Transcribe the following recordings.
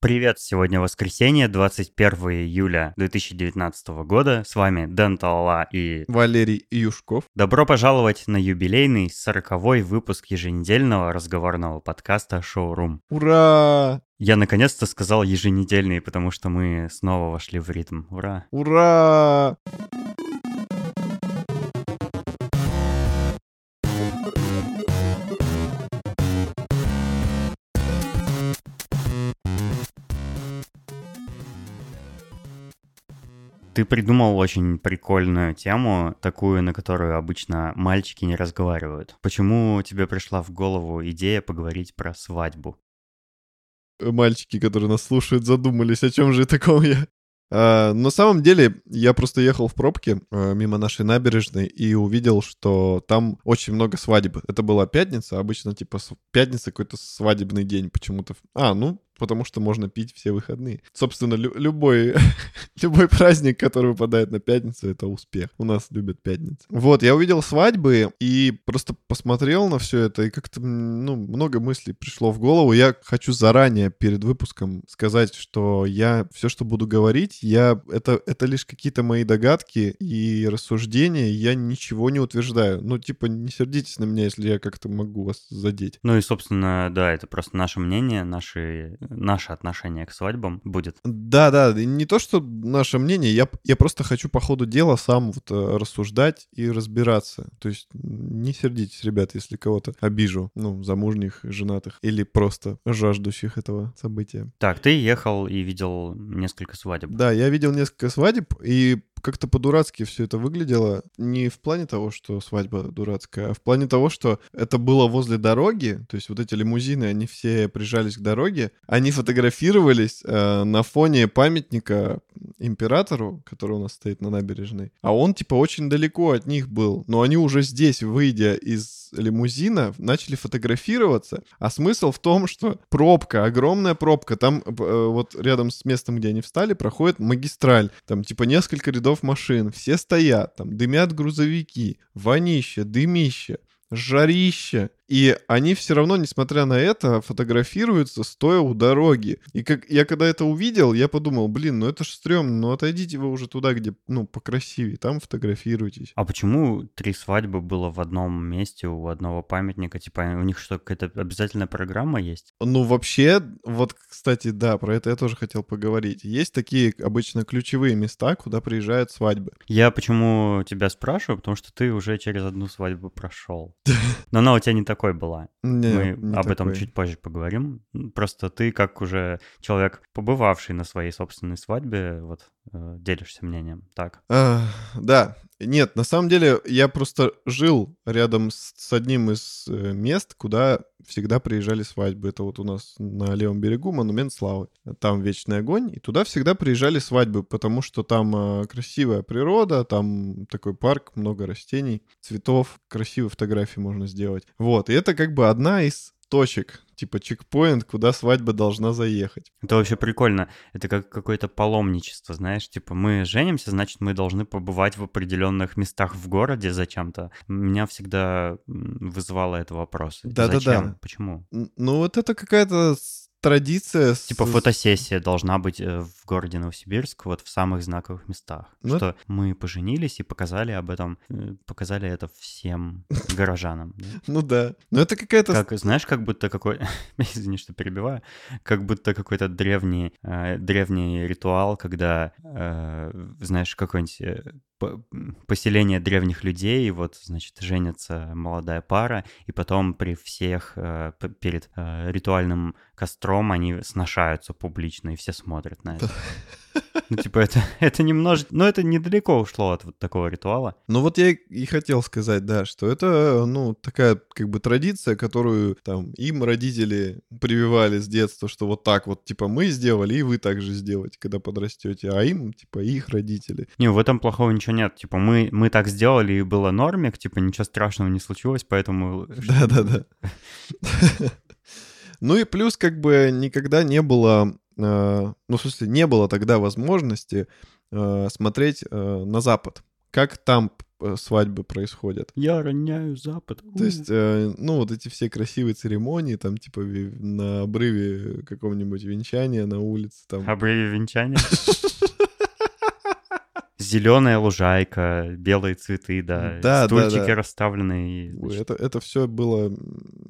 Привет, сегодня воскресенье, 21 июля 2019 года. С вами Дэн Талала и Валерий Юшков. Добро пожаловать на юбилейный 40-й выпуск еженедельного разговорного подкаста «Шоурум». Ура! Я наконец-то сказал еженедельный, потому что мы снова вошли в ритм. Ура! Ура! Ты придумал очень прикольную тему, такую, на которую обычно мальчики не разговаривают. Почему тебе пришла в голову идея поговорить про свадьбу? Мальчики, которые нас слушают, задумались, о чем же таком я. А, на самом деле, я просто ехал в пробке а, мимо нашей набережной и увидел, что там очень много свадеб. Это была пятница, обычно типа пятница какой-то свадебный день почему-то. А, ну, потому что можно пить все выходные. Собственно, лю- любой, любой праздник, который выпадает на пятницу, это успех. У нас любят пятницы. Вот, я увидел свадьбы и просто посмотрел на все это, и как-то, ну, много мыслей пришло в голову. Я хочу заранее перед выпуском сказать, что я все, что буду говорить, я это, это лишь какие-то мои догадки и рассуждения, я ничего не утверждаю. Ну, типа, не сердитесь на меня, если я как-то могу вас задеть. Ну и, собственно, да, это просто наше мнение, наши наше отношение к свадьбам будет. Да, да, не то, что наше мнение, я, я просто хочу по ходу дела сам вот э, рассуждать и разбираться. То есть не сердитесь, ребят, если кого-то обижу, ну, замужних, женатых или просто жаждущих этого события. Так, ты ехал и видел несколько свадеб. Да, я видел несколько свадеб, и как-то по-дурацки все это выглядело. Не в плане того, что свадьба дурацкая, а в плане того, что это было возле дороги. То есть вот эти лимузины, они все прижались к дороге. Они фотографировались э, на фоне памятника императору, который у нас стоит на набережной. А он типа очень далеко от них был. Но они уже здесь, выйдя из лимузина, начали фотографироваться. А смысл в том, что пробка, огромная пробка. Там э, вот рядом с местом, где они встали, проходит магистраль. Там типа несколько рядов рядов машин, все стоят, там дымят грузовики, вонище, дымище, жарище. И они все равно, несмотря на это, фотографируются, стоя у дороги. И как я когда это увидел, я подумал, блин, ну это ж стрёмно, ну отойдите вы уже туда, где, ну, покрасивее, там фотографируйтесь. А почему три свадьбы было в одном месте у одного памятника? Типа у них что, какая-то обязательная программа есть? Ну, вообще, вот, кстати, да, про это я тоже хотел поговорить. Есть такие обычно ключевые места, куда приезжают свадьбы. Я почему тебя спрашиваю, потому что ты уже через одну свадьбу прошел. Но она у тебя не так такой была. Не, Мы не об этом такой. чуть позже поговорим. Просто ты, как уже человек, побывавший на своей собственной свадьбе, вот э, делишься мнением. Так. А, да, нет, на самом деле я просто жил рядом с, с одним из э, мест, куда всегда приезжали свадьбы. Это вот у нас на левом берегу монумент славы. Там вечный огонь, и туда всегда приезжали свадьбы, потому что там э, красивая природа, там такой парк, много растений, цветов, красивые фотографии можно сделать. Вот, и это как бы одна из точек, типа чекпоинт, куда свадьба должна заехать. Это вообще прикольно. Это как какое-то паломничество, знаешь, типа мы женимся, значит мы должны побывать в определенных местах в городе зачем-то. Меня всегда вызывало это вопрос. Да-да-да. Зачем? Почему? Ну вот это какая-то с- традиция. с- Типа фотосессия должна быть э, в городе Новосибирск, вот в самых знаковых местах. Ну, Что мы поженились и показали об этом, э, показали это всем горожанам. Ну да. Но это какая-то... Как, знаешь, как будто какой... Извини, что перебиваю. Как будто какой-то древний, э, древний ритуал, когда, знаешь, какое-нибудь по- поселение древних людей, и вот, значит, женится молодая пара, и потом при всех э, перед э, ритуальным костром они сношаются публично, и все смотрят на это. Ну, типа, это, это немножко... Ну, это недалеко ушло от вот такого ритуала. Ну вот я и хотел сказать, да, что это, ну, такая как бы традиция, которую там им родители прививали с детства, что вот так вот, типа, мы сделали, и вы так же сделаете, когда подрастете, а им, типа, их родители. Не, в этом плохого ничего нет. Типа, мы, мы так сделали, и было нормик, типа, ничего страшного не случилось, поэтому... Да-да-да. Ну и плюс как бы никогда не было, ну в смысле не было тогда возможности э, смотреть э, на Запад. Как там э, свадьбы происходят. Я роняю Запад. То есть, э, ну, вот эти все красивые церемонии, там, типа, на обрыве какого-нибудь венчания на улице, там. Обрыве венчания. Зеленая лужайка, белые цветы, да, Да, да, стульчики да. расставленные. Ой, значит, Это, это все было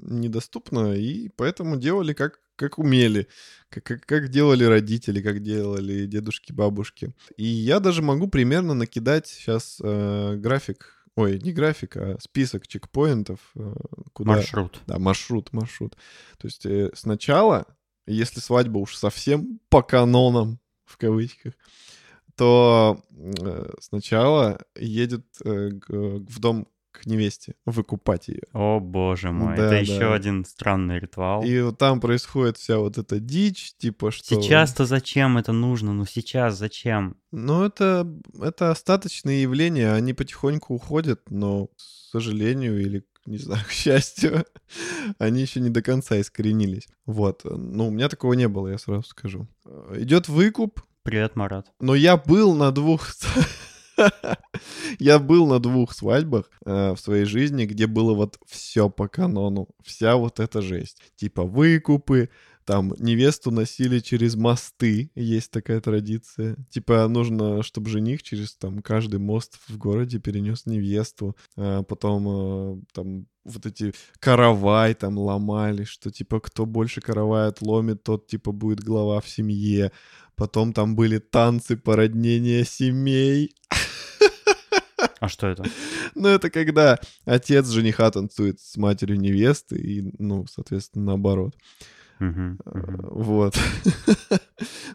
недоступно, и поэтому делали как, как умели, как, как, как делали родители, как делали дедушки, бабушки. И я даже могу примерно накидать сейчас график, ой, не график, а список чекпоинтов, э, куда... Маршрут. Да, маршрут, маршрут. То есть э, сначала, если свадьба уж совсем по канонам, в кавычках, то э, сначала едет э, в дом к невесте выкупать ее. О, боже мой, Да, это да. еще один странный ритуал. И вот там происходит вся вот эта дичь, типа что... Сейчас-то зачем это нужно? Ну сейчас зачем? Ну, это, это остаточные явления, они потихоньку уходят, но, к сожалению, или, не знаю, к счастью, они еще не до конца искоренились. Вот. Ну, у меня такого не было, я сразу скажу. Идет выкуп, Привет, Марат. но я был на двух... Я был на двух свадьбах э, в своей жизни, где было вот все по канону, вся вот эта жесть. Типа выкупы, там невесту носили через мосты, есть такая традиция. Типа нужно, чтобы жених через там каждый мост в городе перенес невесту. А потом э, там вот эти каравай там ломали, что типа кто больше каравай отломит, тот типа будет глава в семье. Потом там были танцы породнения семей. А что это? Ну, это когда отец жениха танцует с матерью невесты, и, ну, соответственно, наоборот. Э. Вот.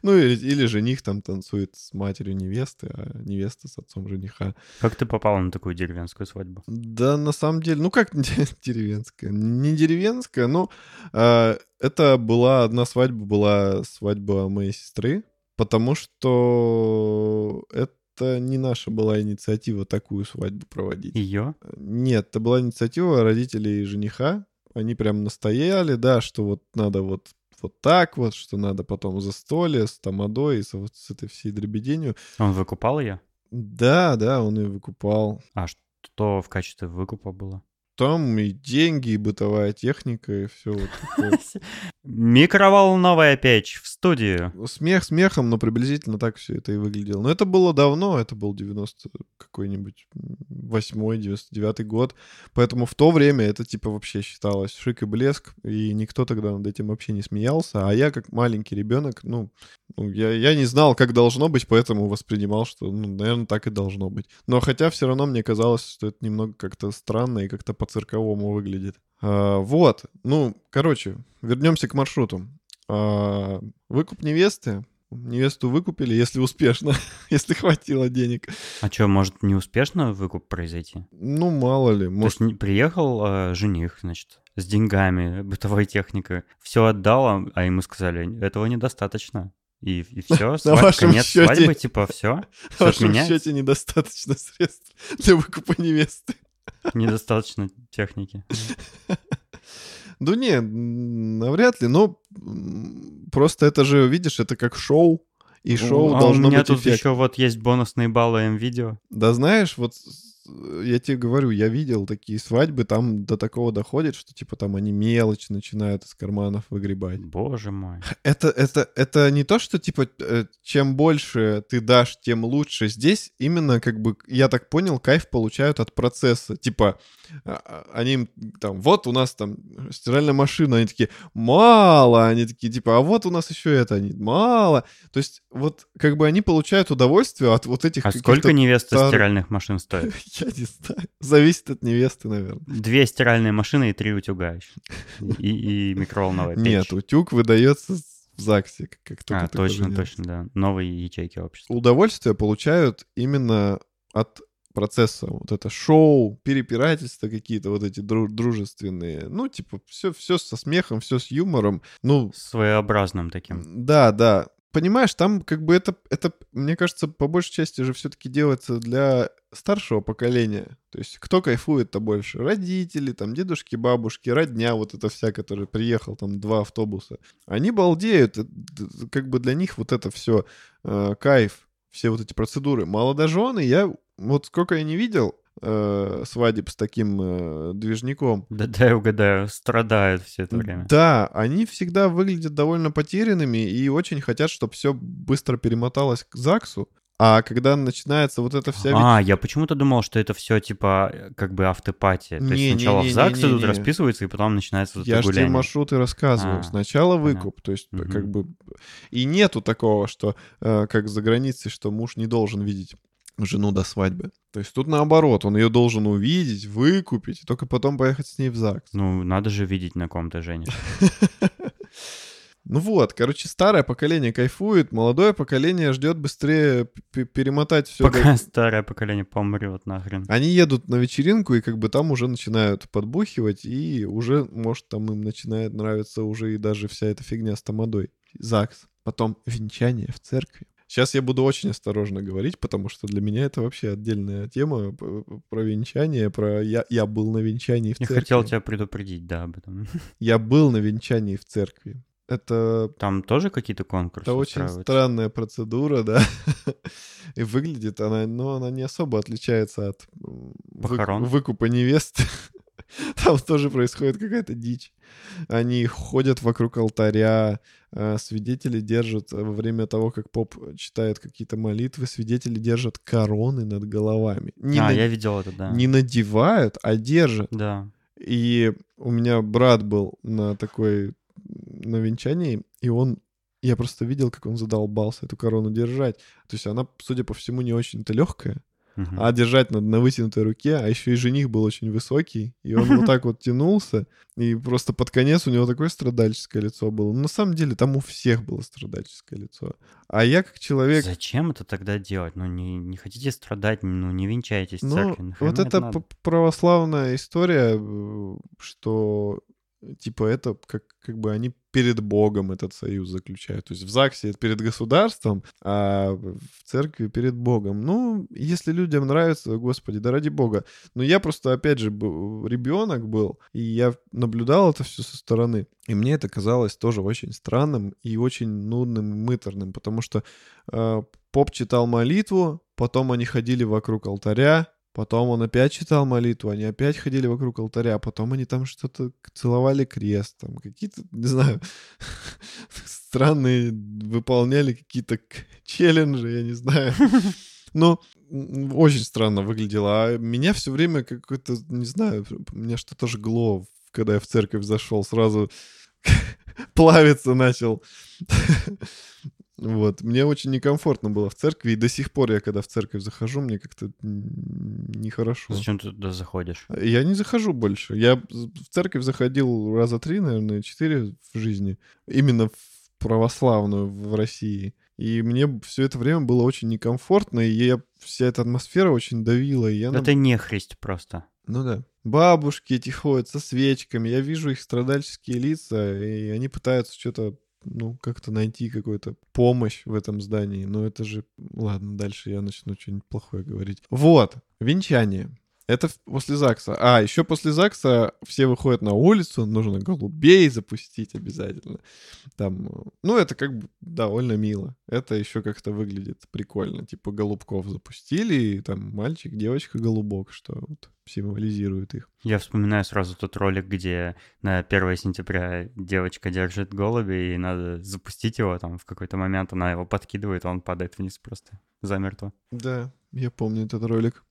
Ну, или, или жених там танцует с матерью невесты, а невеста с отцом жениха. Как ты попал на такую деревенскую свадьбу? Да, на самом деле, ну как деревенская? Не деревенская, но а, это была одна свадьба, была свадьба моей сестры, потому что это не наша была инициатива такую свадьбу проводить. Ее? Нет, это была инициатива родителей жениха. Они прям настояли, да, что вот надо вот вот так вот, что надо потом застолье с тамадой и с, вот с этой всей дребеденью. Он выкупал ее? Да, да, он ее выкупал. А что в качестве выкупа было? Там и деньги, и бытовая техника, и все вот такое. Микроволновая печь в студию. Смех смехом, но приблизительно так все это и выглядело. Но это было давно, это был 90 какой-нибудь 8 99 год. Поэтому в то время это типа вообще считалось шик и блеск, и никто тогда над этим вообще не смеялся. А я как маленький ребенок, ну, ну, я, я не знал, как должно быть, поэтому воспринимал, что, ну, наверное, так и должно быть. Но хотя все равно мне казалось, что это немного как-то странно и как-то по-цирковому выглядит. А, вот, ну, короче, вернемся к маршруту. А, выкуп невесты. Невесту выкупили, если успешно, если хватило денег. А что, может неуспешно выкуп произойти? Ну, мало ли, То может... есть не- приехал э, жених, значит, с деньгами, бытовой техникой, все отдал, а- ему сказали, этого недостаточно. И, и все, На вашем конец счете- свадьбы, типа, все, В все вашем отменяется, счете недостаточно средств для выкупа невесты. Недостаточно техники. Ну не, навряд ли, но просто это же, видишь, это как шоу, и шоу а должно у меня быть тут эффект. еще вот есть бонусные баллы М-видео. Да знаешь, вот я тебе говорю, я видел такие свадьбы, там до такого доходит, что типа там они мелочь начинают из карманов выгребать. Боже мой. Это, это, это не то, что типа э, чем больше ты дашь, тем лучше. Здесь именно как бы, я так понял, кайф получают от процесса. Типа а, а, они там, вот у нас там стиральная машина, они такие, мало, они такие типа, а вот у нас еще это, они, мало. То есть вот как бы они получают удовольствие от вот этих А сколько невеста стиральных машин стоит? Я не знаю. Зависит от невесты, наверное. Две стиральные машины и три утюга еще. И, и микроволновая печь. Нет, утюг выдается в ЗАГСе, как- только А, точно, нет. точно, да. Новые ячейки общества. удовольствие получают именно от процесса. Вот это шоу, перепирательства какие-то вот эти дру- дружественные. Ну, типа, все, все со смехом, все с юмором. Ну, Своеобразным таким. да, да. Понимаешь, там как бы это, это, мне кажется, по большей части же все-таки делается для старшего поколения. То есть кто кайфует-то больше? Родители, там, дедушки, бабушки, родня вот эта вся, которая приехал, там, два автобуса. Они балдеют. э, Как бы для них вот это все кайф, все вот эти процедуры. Молодожены, я вот сколько я не видел, э, свадеб с таким э, движником. Да дай угадаю, страдают все это время. Да, они всегда выглядят довольно потерянными и очень хотят, чтобы все быстро перемоталось к ЗАГСу. А когда начинается вот эта вся... А, я почему-то думал, что это все типа э, как бы автопатия. То есть сначала в ЗАГС идут, расписываются, и потом начинается вот Я это же тебе маршруты рассказываю. А, Сначала выкуп, то есть как бы... И нету такого, что э, как за границей, что муж не должен видеть жену до свадьбы. То есть тут наоборот, он ее должен увидеть, выкупить, и только потом поехать с ней в ЗАГС. Ну, надо же видеть, на ком ты женишься. Ну вот, короче, старое поколение кайфует, молодое поколение ждет быстрее перемотать все. Пока старое поколение помрет нахрен. Они едут на вечеринку, и как бы там уже начинают подбухивать, и уже, может, там им начинает нравиться уже и даже вся эта фигня с тамадой. ЗАГС. Потом венчание в церкви. Сейчас я буду очень осторожно говорить, потому что для меня это вообще отдельная тема про венчание, про я, я был на венчании в Я церкви. хотел тебя предупредить, да, об этом. Я был на венчании в церкви. Это Там тоже какие-то конкурсы Это очень странная процедура, да. И выглядит она, но она не особо отличается от Похорон? выкупа невесты. Там тоже происходит какая-то дичь. Они ходят вокруг алтаря, э, свидетели держат э, во время того, как поп читает какие-то молитвы, свидетели держат короны над головами. Не, а, на- я видел это, да. не надевают, а держат. Да. И у меня брат был на такой, на венчании, и он, я просто видел, как он задолбался эту корону держать. То есть она, судя по всему, не очень-то легкая, Мгм. а держать надо на вытянутой руке, а еще и жених был очень высокий, и он вот так вот тянулся, и просто под конец у него такое страдальческое лицо было. Ну, на самом деле, там у всех было страдальческое лицо. А я как человек... Зачем это тогда делать? Ну, не, не хотите страдать, ну, не венчайтесь в Ну, церкви. нахрена вот это п- православная история, э, что типа это как, как бы они перед Богом этот союз заключают. То есть в ЗАГСе это перед государством, а в церкви перед Богом. Ну, если людям нравится, господи, да ради Бога. Но я просто, опять же, ребенок был, и я наблюдал это все со стороны. И мне это казалось тоже очень странным и очень нудным и мыторным, потому что э, поп читал молитву, потом они ходили вокруг алтаря, Потом он опять читал молитву, они опять ходили вокруг алтаря, потом они там что-то целовали крест, там какие-то, не знаю, странные, выполняли какие-то челленджи, я не знаю. Ну, м, очень странно выглядело. А меня все время какой-то, не знаю, меня что-то жгло, когда я в церковь зашел, сразу плавиться начал. Вот. Мне очень некомфортно было в церкви, и до сих пор я, когда в церковь захожу, мне как-то нехорошо. Зачем ты туда заходишь? Я не захожу больше. Я в церковь заходил раза три, наверное, четыре в жизни. Именно в православную в России. И мне все это время было очень некомфортно, и я, вся эта атмосфера очень давила. И я наб- Это не христ просто. Ну да. Бабушки эти ходят со свечками, я вижу их страдальческие лица, и они пытаются что-то, ну, как-то найти какую-то помощь в этом здании. Но это же... Ладно, дальше я начну что-нибудь плохое говорить. Вот, венчание. Это после ЗАГСа. А, еще после ЗАГСа все выходят на улицу, нужно голубей запустить обязательно. Там, э, ну, это как бы довольно мило. Это еще как-то выглядит прикольно. Типа голубков запустили, и там мальчик, девочка, голубок, что вот символизирует их. Я вспоминаю сразу тот ролик, где на 1 сентября девочка держит голуби, и надо запустить его там в какой-то момент, она его подкидывает, а он падает вниз просто замертво. Да, я помню этот ролик.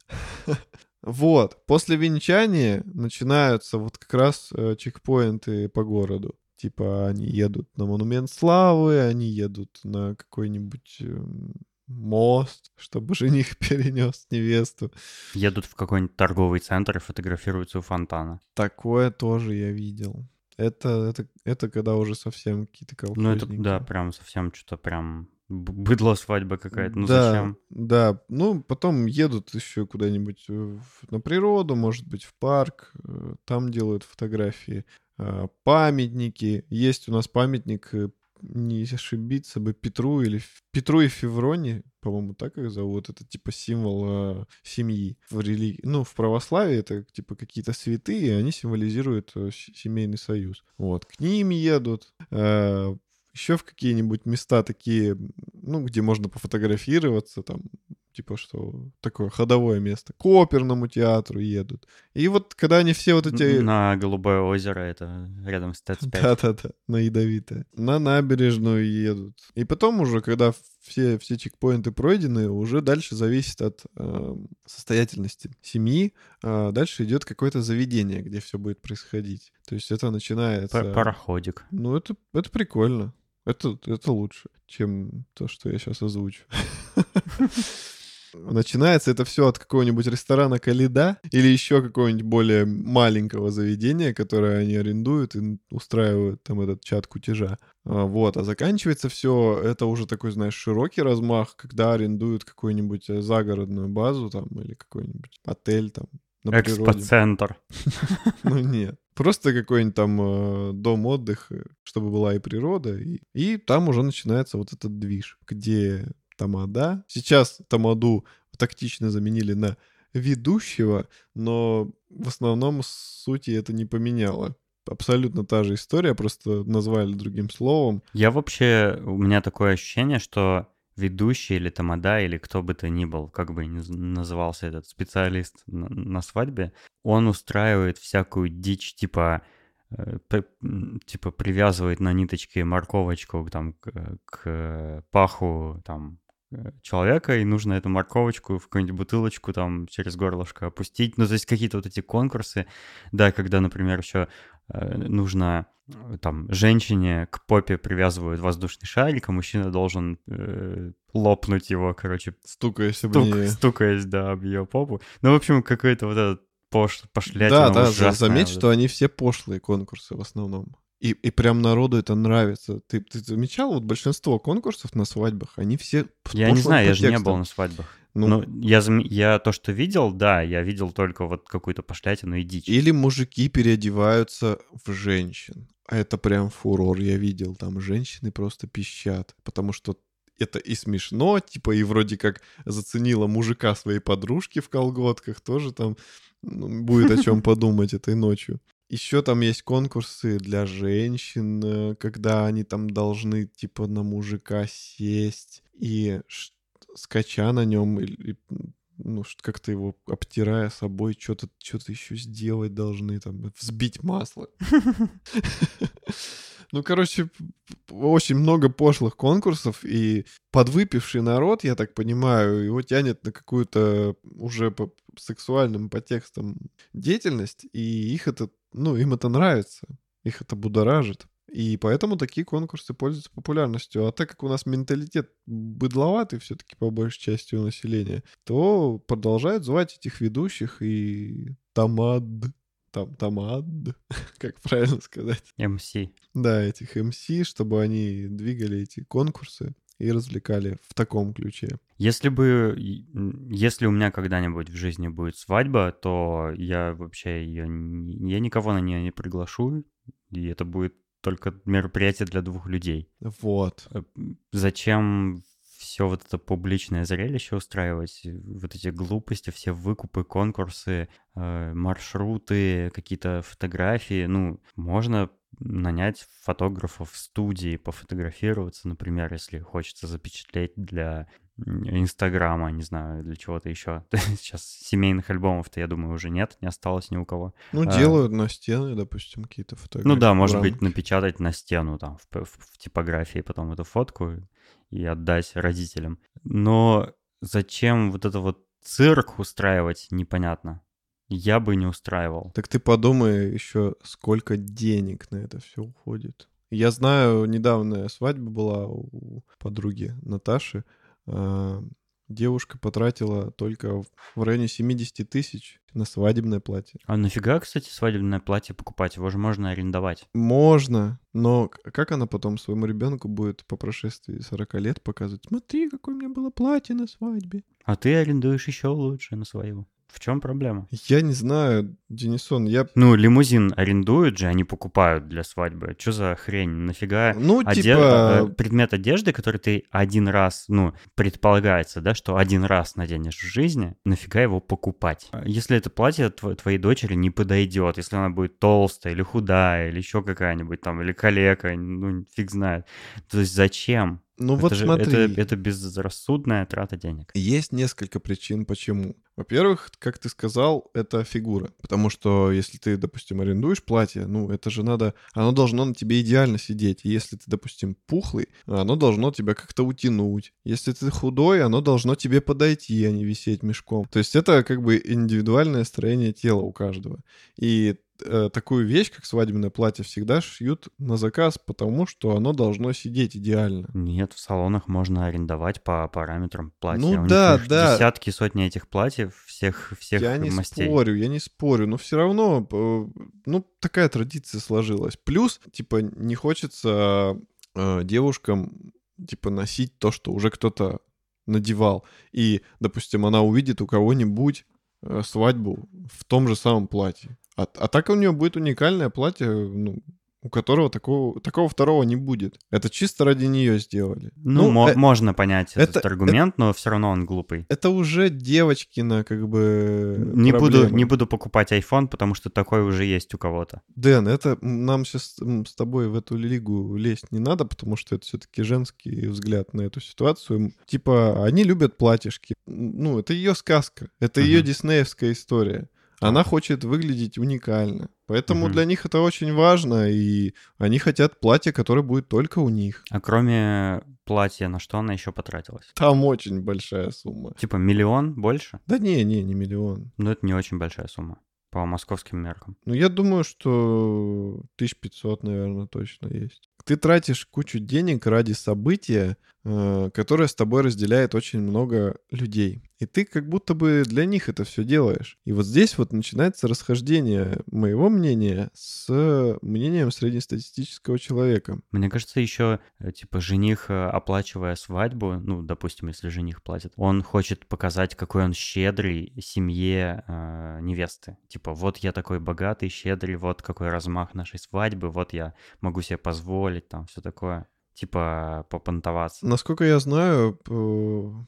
Вот, после венчания начинаются вот как раз э, чекпоинты по городу. Типа они едут на монумент славы, они едут на какой-нибудь эм, мост, чтобы жених перенес невесту. Едут в какой-нибудь торговый центр и фотографируются у фонтана. Такое тоже я видел. Это, это, это когда уже совсем какие-то Ну, это, колхозники. да, прям совсем что-то прям быдло свадьба какая-то. Ну, да, зачем? Да, ну потом едут еще куда-нибудь э, на природу, может быть, в парк, э, там делают фотографии, А, памятники. Есть у нас памятник, э, не ошибиться бы, Петру или Петру и Февроне, по-моему, так их зовут. Это типа символ э, семьи в религии. Ну, в православии это типа какие-то святые, они символизируют э, семейный союз. Вот, к ним едут. Еще в какие-нибудь места такие, ну, где можно пофотографироваться, там, типа что такое ходовое место. К оперному театру едут. И вот когда они все вот эти... На Голубое озеро, это рядом с ТЭЦ-5. Да-да-да, на Ядовитое. На набережную едут. И потом уже, когда все, все чекпоинты пройдены, уже дальше зависит от э, состоятельности семьи. А дальше идет какое-то заведение, где все будет происходить. То есть это начинается... Пароходик. Ну, это, это прикольно. Это, это лучше, чем то, что я сейчас озвучу. Начинается это все от какого-нибудь ресторана Калида или еще какого-нибудь более маленького заведения, которое они арендуют и устраивают там этот чат кутежа. А, вот, а заканчивается все, это уже такой, знаешь, широкий размах, когда арендуют какую-нибудь э, загородную базу там или какой-нибудь отель там Экспоцентр. Ну нет. Просто какой-нибудь там э, дом отдыха, чтобы была и природа, и, и там уже начинается вот этот движ, где Тамада. Сейчас Тамаду тактично заменили на ведущего, но в основном сути это не поменяло. Абсолютно та же история, просто назвали другим словом. Я вообще, у меня такое ощущение, что ведущий или тамада, или кто бы то ни был, как бы назывался этот специалист на, свадьбе, он устраивает всякую дичь, типа Э, типа привязывает на ниточке морковочку там к, к паху там э, человека, и нужно эту морковочку в какую-нибудь бутылочку там через горлышко опустить. Ну, то есть какие-то вот эти конкурсы, да, когда, например, еще нужно там женщине к попе привязывают воздушный шарик, а мужчина должен э, лопнуть его, короче. Стукаясь стук, об нее. Стукаясь, да, об ее попу. Ну, в общем, какой-то вот этот пош, пошлятина Да, да, ужасная. заметь, что они все пошлые конкурсы в основном. И, и прям народу это нравится. Ты, ты замечал, вот большинство конкурсов на свадьбах, они все Я не знаю, я же не был на свадьбах. Ну, Но я, я то, что видел, да, я видел только вот какую-то пошлятину и дичь. Или мужики переодеваются в женщин. А это прям фурор, я видел. Там женщины просто пищат, потому что это и смешно, типа, и вроде как заценила мужика своей подружки в колготках, тоже там ну, будет о чем подумать этой ночью. Еще там есть конкурсы для женщин, э, когда они там должны типа на мужика сесть и скача на нем или ну, как-то его обтирая собой, что-то что еще сделать должны, там, взбить масло. Ну, короче, очень много пошлых конкурсов, и подвыпивший народ, я так понимаю, его тянет на какую-то уже по сексуальным по текстам деятельность, и их это, ну, им это нравится, их это будоражит. И поэтому такие конкурсы пользуются популярностью. А так как у нас менталитет быдловатый все-таки по большей части у населения, то продолжают звать этих ведущих и тамад там, тамад, как правильно сказать? МС. Да, этих МС, чтобы они двигали эти конкурсы и развлекали в таком ключе. Если бы, если у меня когда-нибудь в жизни будет свадьба, то я вообще ее, я никого на нее не приглашу, и это будет только мероприятие для двух людей. Вот. Э, зачем все вот это публичное зрелище устраивать, вот эти глупости, все выкупы, конкурсы, э, маршруты, какие-то фотографии. Ну, можно нанять фотографов в студии, пофотографироваться, например, если хочется запечатлеть для Инстаграма, не знаю, для чего-то еще. Сейчас семейных альбомов-то, я думаю, уже нет, не осталось ни у кого. Ну, а, делают на стены, допустим, какие-то фотографии. Ну да, может быть, напечатать на стену там в, в, в типографии потом эту фотку и отдать родителям. Но зачем вот это вот цирк устраивать, непонятно. Я бы не устраивал. Так ты подумай еще, сколько денег на это все уходит. Я знаю, недавно свадьба была у подруги Наташи. А, девушка потратила только в районе 70 тысяч на свадебное платье. А нафига, кстати, свадебное платье покупать? Его же можно арендовать. Можно, но как она потом своему ребенку будет по прошествии 40 лет показывать? Смотри, какое у меня было платье на свадьбе. А ты арендуешь еще лучше на свою. В чем проблема? Я не знаю, Денисон, я... Ну, лимузин арендуют же, они покупают для свадьбы. Что за хрень? Нафига ну, оде... типа... Э, предмет одежды, который ты один раз, ну, предполагается, да, что один раз наденешь в жизни, нафига его покупать? Если это платье твоей дочери не подойдет, если она будет толстая или худая, или еще какая-нибудь там, или калека, ну, фиг знает. То есть зачем? Ну это вот же, смотри. Это, это безрассудная трата денег. Есть несколько причин, почему. Во-первых, как ты сказал, это фигура. Потому что если ты, допустим, арендуешь платье, ну, это же надо... Оно должно на тебе идеально сидеть. Если ты, допустим, пухлый, оно должно тебя как-то утянуть. Если ты худой, оно должно тебе подойти, а не висеть мешком. То есть это как бы индивидуальное строение тела у каждого. И э, такую вещь, как свадебное платье, всегда шьют на заказ, потому что оно должно сидеть идеально. Нет, в салонах можно арендовать по параметрам платья. Ну У них да, их да. Десятки, сотни этих платьев всех, всех я не мастей. спорю, я не спорю, но все равно, э, ну, такая традиция сложилась. Плюс, типа, не хочется э, девушкам, типа, носить то, что уже кто-то надевал. И, допустим, она увидит у кого-нибудь свадьбу в том же самом платье. А, а так у нее будет уникальное платье, ну, у которого такого, такого второго не будет. Это чисто ради нее сделали. Ну, мо- э- можно понять это- этот аргумент, но все равно он глупый. это уже девочкина, как бы. Не буду, не буду покупать iPhone, потому что такой уже есть у кого-то. Дэн, это нам сейчас с тобой в эту лигу лезть не надо, потому что это все-таки женский взгляд на эту ситуацию. Типа, они любят платьишки. Ну, это ее сказка, это ее Мгм. диснеевская история. Она хочет выглядеть уникально. Поэтому Мгм. для них это очень важно, и они хотят платье, которое будет только у них. А кроме платья, на что она еще потратилась? Там очень большая сумма. Типа миллион больше? Да не, не, не миллион. Ну, это не очень большая сумма по московским меркам. Ну, я думаю, что 1500, наверное, точно есть. Ты тратишь кучу денег ради события, которое с тобой разделяет очень много людей. И ты как будто бы для них это все делаешь. И вот здесь вот начинается расхождение моего мнения с мнением среднестатистического человека. Мне кажется, еще, э, типа, жених, э, оплачивая свадьбу, ну, допустим, если жених платит, он хочет показать, какой он щедрый семье э, невесты. Типа, вот я такой богатый, щедрый, вот какой размах нашей свадьбы, вот я могу себе позволить, там, все такое. Типа, попонтоваться. Насколько я знаю,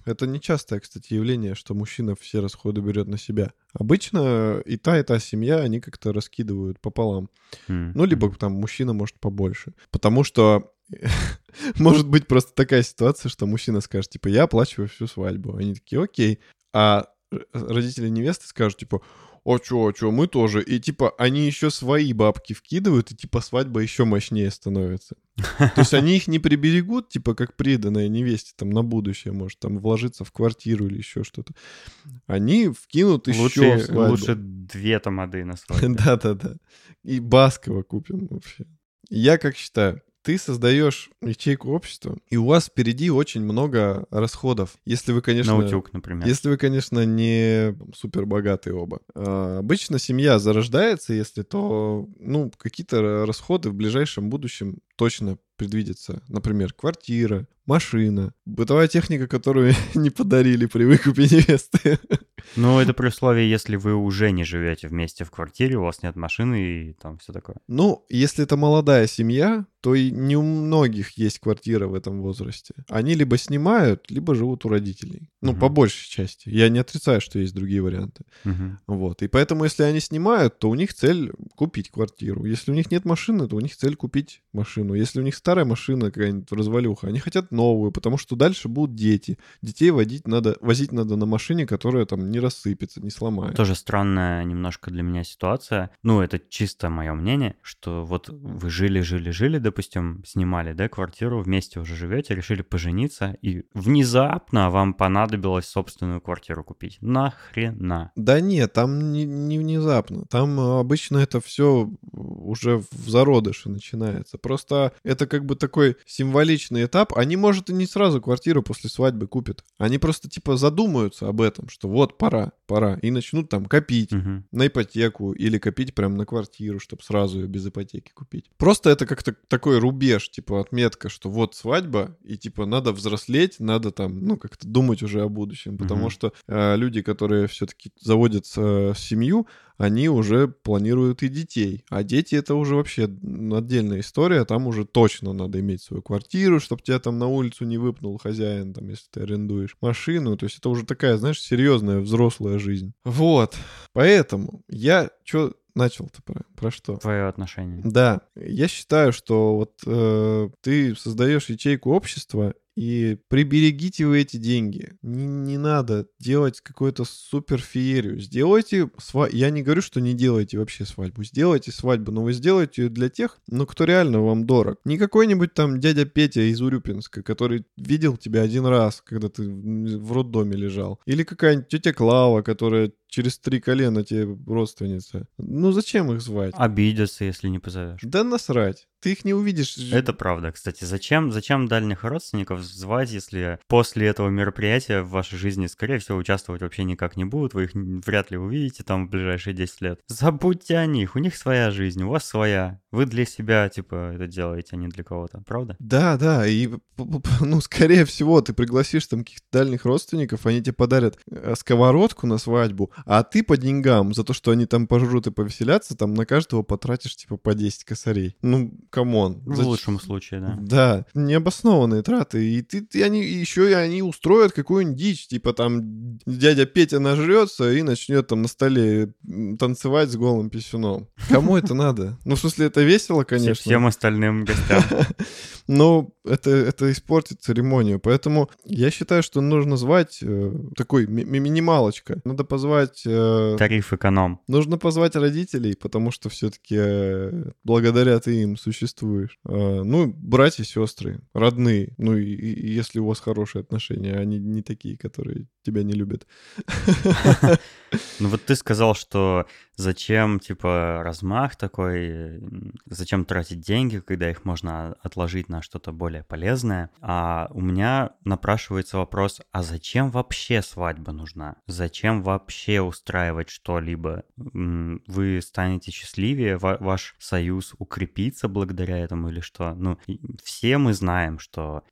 это нечастое, кстати, явление, что мужчина все расходы берет на себя. Обычно и та, и та семья, они как-то раскидывают пополам. М, Ну, либо там мужчина может побольше. Потому что может быть просто такая ситуация, что мужчина скажет, типа, я оплачиваю всю свадьбу. Они такие, окей. А родители невесты скажут, типа, о, чё, чё, мы тоже. И, типа, они еще свои бабки вкидывают, и, типа, свадьба еще мощнее становится. То есть они их не приберегут, типа, как приданная невесте, там, на будущее, может, там, вложиться в квартиру или еще что-то. Они вкинут еще Лучше, свадьбу. лучше две тамады на свадьбе. Да-да-да. И Баскова купим вообще. Я как считаю, ты создаешь ячейку общества, и у вас впереди очень много расходов. Если вы, конечно... На утюг, например. Если вы, конечно, не супер богатые оба. А, обычно семья зарождается, если то, ну, какие-то расходы в ближайшем будущем точно предвидятся. Например, квартира, машина, бытовая техника, которую не подарили при выкупе невесты. Ну, это при условии, если вы уже не живете вместе в квартире, у вас нет машины и там все такое. Ну, если это молодая семья, то и не у многих есть квартира в этом возрасте. Они либо снимают, либо живут у родителей. Ну, Мгм. по большей части. Я не отрицаю, что есть другие варианты. Мгм. Вот. И поэтому, если они снимают, то у них цель купить квартиру. Если у них нет машины, то у них цель купить машину. Если у них старая машина какая-нибудь развалюха, они хотят новую, потому что дальше будут дети. Детей водить надо, возить надо на машине, которая там не рассыпется, не сломает. Тоже странная немножко для меня ситуация. Ну, это чисто мое мнение, что вот вы жили, жили, жили, допустим, снимали, да, квартиру, вместе уже живете, решили пожениться, и внезапно вам понадобилось собственную квартиру купить. Нахрена? Да нет, там не, не внезапно. Там э, обычно это все уже в зародыше начинается. Просто это как бы такой символичный этап. Они, может, и не сразу квартиру после свадьбы купят. Они просто типа задумаются об этом, что вот пора, пора. И начнут там копить Мгм. на ипотеку или копить прям на квартиру, чтобы сразу ее без ипотеки купить. Просто это как-то такой рубеж, типа отметка, что вот свадьба, и типа надо взрослеть, надо там, ну, как-то думать уже о будущем, потому Мгм. что э, люди, которые все-таки заводят э, семью, они уже планируют и детей. А дети это уже вообще отдельная история. Там уже точно надо иметь свою квартиру, чтобы тебя там на улицу не выпнул хозяин, там, если ты арендуешь машину. То есть это уже такая, знаешь, серьезная взрослая жизнь. Вот. Поэтому я что начал-то про, про что? Твое отношение. Да, я считаю, что вот э, ты создаешь ячейку общества, И приберегите вы эти деньги. Не, не надо делать какую-то супер феерию. Сделайте свадьбу. Я не говорю, что не делайте вообще свадьбу. Сделайте свадьбу, но вы сделайте ее для тех, ну, кто реально вам дорог. Не какой-нибудь там дядя Петя из Урюпинска, который видел тебя один раз, когда ты в роддоме лежал. Или какая-нибудь тетя Клава, которая через три колена тебе родственница. Ну зачем их звать? Обидятся, если не позовешь. Да насрать. Ты их не увидишь. Это правда, кстати. Зачем, зачем дальних родственников звать, если после этого мероприятия в вашей жизни, скорее всего, участвовать вообще никак не будут, вы их вряд ли увидите там в ближайшие 10 лет. Забудьте о них, у них своя жизнь, у вас своя. Вы для себя, типа, это делаете, а не для кого-то, правда? Да, да, и, ну, скорее всего, ты пригласишь там каких-то дальних родственников, они тебе подарят э, сковородку на свадьбу, а ты по деньгам за то, что они там пожрут и повеселятся, там на каждого потратишь, типа, по 10 косарей. Ну, come on. В Зач... лучшем случае, да. Да, необоснованные траты. И ты, ты они еще и они устроят какую-нибудь дичь, типа там дядя Петя нажрется и начнет там на столе танцевать с голым писюном. Кому это надо? Ну, в смысле, это весело, конечно. Всем остальным гостям. Но это, это испортит церемонию. Поэтому я считаю, что нужно звать э, такой ми- минималочка. Надо позвать... Э, Тариф эконом. Нужно позвать родителей, потому что все-таки э, благодаря ты им существуешь. Э, ну, братья, сестры, родные. Ну, и, и если у вас хорошие отношения, они не такие, которые тебя не любят. Ну вот ты сказал, что зачем, типа, размах такой, зачем тратить деньги, когда их можно отложить на что-то более полезное. А у меня напрашивается вопрос, а зачем вообще свадьба нужна? Зачем вообще устраивать что-либо? Вы станете счастливее, ваш союз укрепится благодаря этому или что? Ну, все мы знаем, что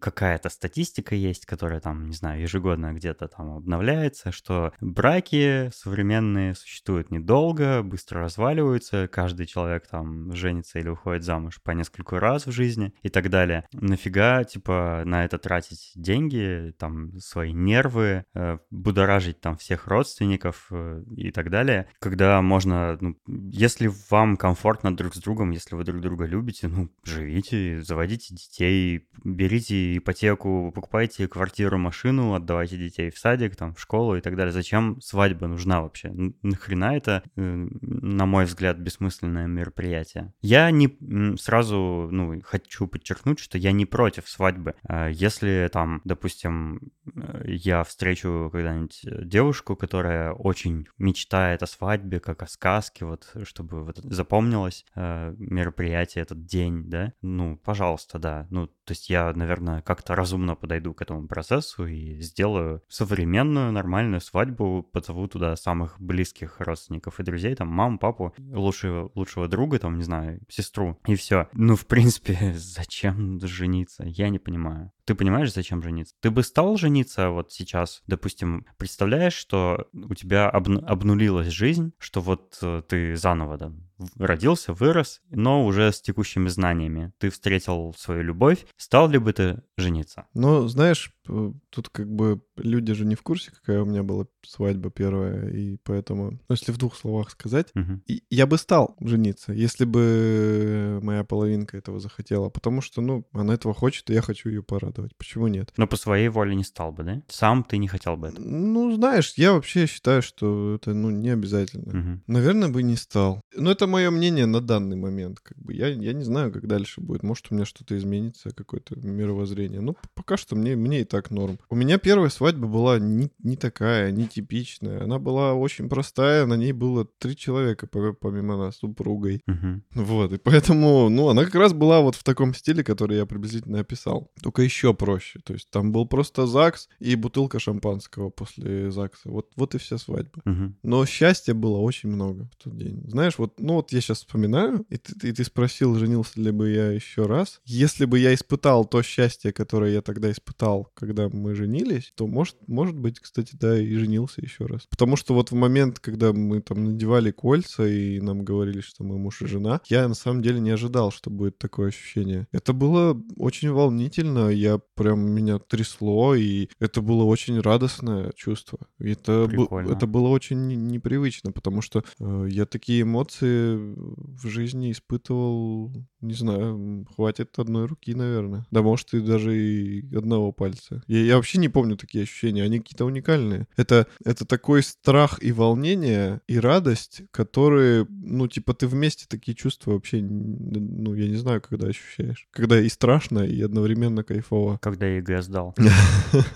какая-то статистика есть, которая там, не знаю, ежегодно где-то там обновляется, что браки современные существуют недолго, быстро разваливаются, каждый человек там женится или уходит замуж по нескольку раз в жизни и так далее. Нафига, типа, на это тратить деньги, там, свои нервы, э, будоражить там всех родственников э, и так далее, когда можно, ну, если вам комфортно друг с другом, если вы друг друга любите, ну, живите, заводите детей, берите ипотеку, покупайте квартиру, машину, отдавайте детей в садик, там, в школу и так далее. Зачем свадьба нужна вообще? Нахрена это, э, на мой взгляд, бессмысленное мероприятие? Я не сразу, ну, хочу подчеркнуть, что я не против свадьбы. А если там, допустим, э, я встречу когда-нибудь девушку, которая очень мечтает о свадьбе, как о сказке, вот, чтобы вот запомнилось э, мероприятие, этот день, да, ну, пожалуйста, да. Ну, то есть я, наверное, как-то разумно подойду к этому процессу и сделаю современную, нормальную свадьбу, позову туда самых близких родственников и друзей, там, маму, папу, лучшего, лучшего друга, там, не знаю, сестру, и все. Ну, в принципе, зачем жениться? Я не понимаю. Ты понимаешь, зачем жениться? Ты бы стал жениться вот сейчас, допустим, представляешь, что у тебя обну- обнулилась жизнь, что вот э, ты заново да, родился, вырос, но уже с текущими знаниями. Ты встретил свою любовь. Стал ли бы ты жениться? Ну, знаешь, тут как бы люди же не в курсе, какая у меня была свадьба первая, и поэтому, ну, если в двух словах сказать, угу. я бы стал жениться, если бы моя половинка этого захотела, потому что, ну, она этого хочет, и я хочу ее порадовать. Почему нет? Но по своей воле не стал бы, да? Сам ты не хотел бы этого? Ну, знаешь, я вообще считаю, что это, ну, не обязательно. Угу. Наверное, бы не стал. Но это мое мнение на данный момент. Как бы я, я не знаю, как дальше будет. Может, у меня что-то изменится, какое-то мировоззрение. Ну, пока что мне, мне и так норм. У меня первая свадьба была не, не такая, не типичная. Она была очень простая, на ней было три человека, помимо нас, супругой. Угу. Вот, и поэтому, ну, она как раз была вот в таком стиле, который я приблизительно описал. Только еще проще. То есть там был просто ЗАГС и бутылка шампанского после ЗАГСа. Вот, вот и вся свадьба. Угу. Но счастья было очень много в тот день. Знаешь, вот, ну вот я сейчас вспоминаю, и ты, и ты спросил, женился ли бы я еще раз. Если бы я испытал то счастье, которое я тогда испытал, когда мы женились, то может, может быть, кстати, да, и женился еще раз. Потому что вот в момент, когда мы там надевали кольца и нам говорили, что мы муж и жена, я на самом деле не ожидал, что будет такое ощущение. Это было очень волнительно. Я прям меня трясло, и это было очень радостное чувство. Это, Прикольно. это было очень не- непривычно, потому что э, я такие эмоции в жизни испытывал, не знаю, хватит одной руки, наверное. Да, может, и даже и одного пальца. Я, я вообще не помню такие ощущения, они какие-то уникальные. Это, это такой страх и волнение, и радость, которые, ну, типа, ты вместе такие чувства вообще, ну, я не знаю, когда ощущаешь. Когда и страшно, и одновременно кайфово. Когда я ЕГЭ сдал.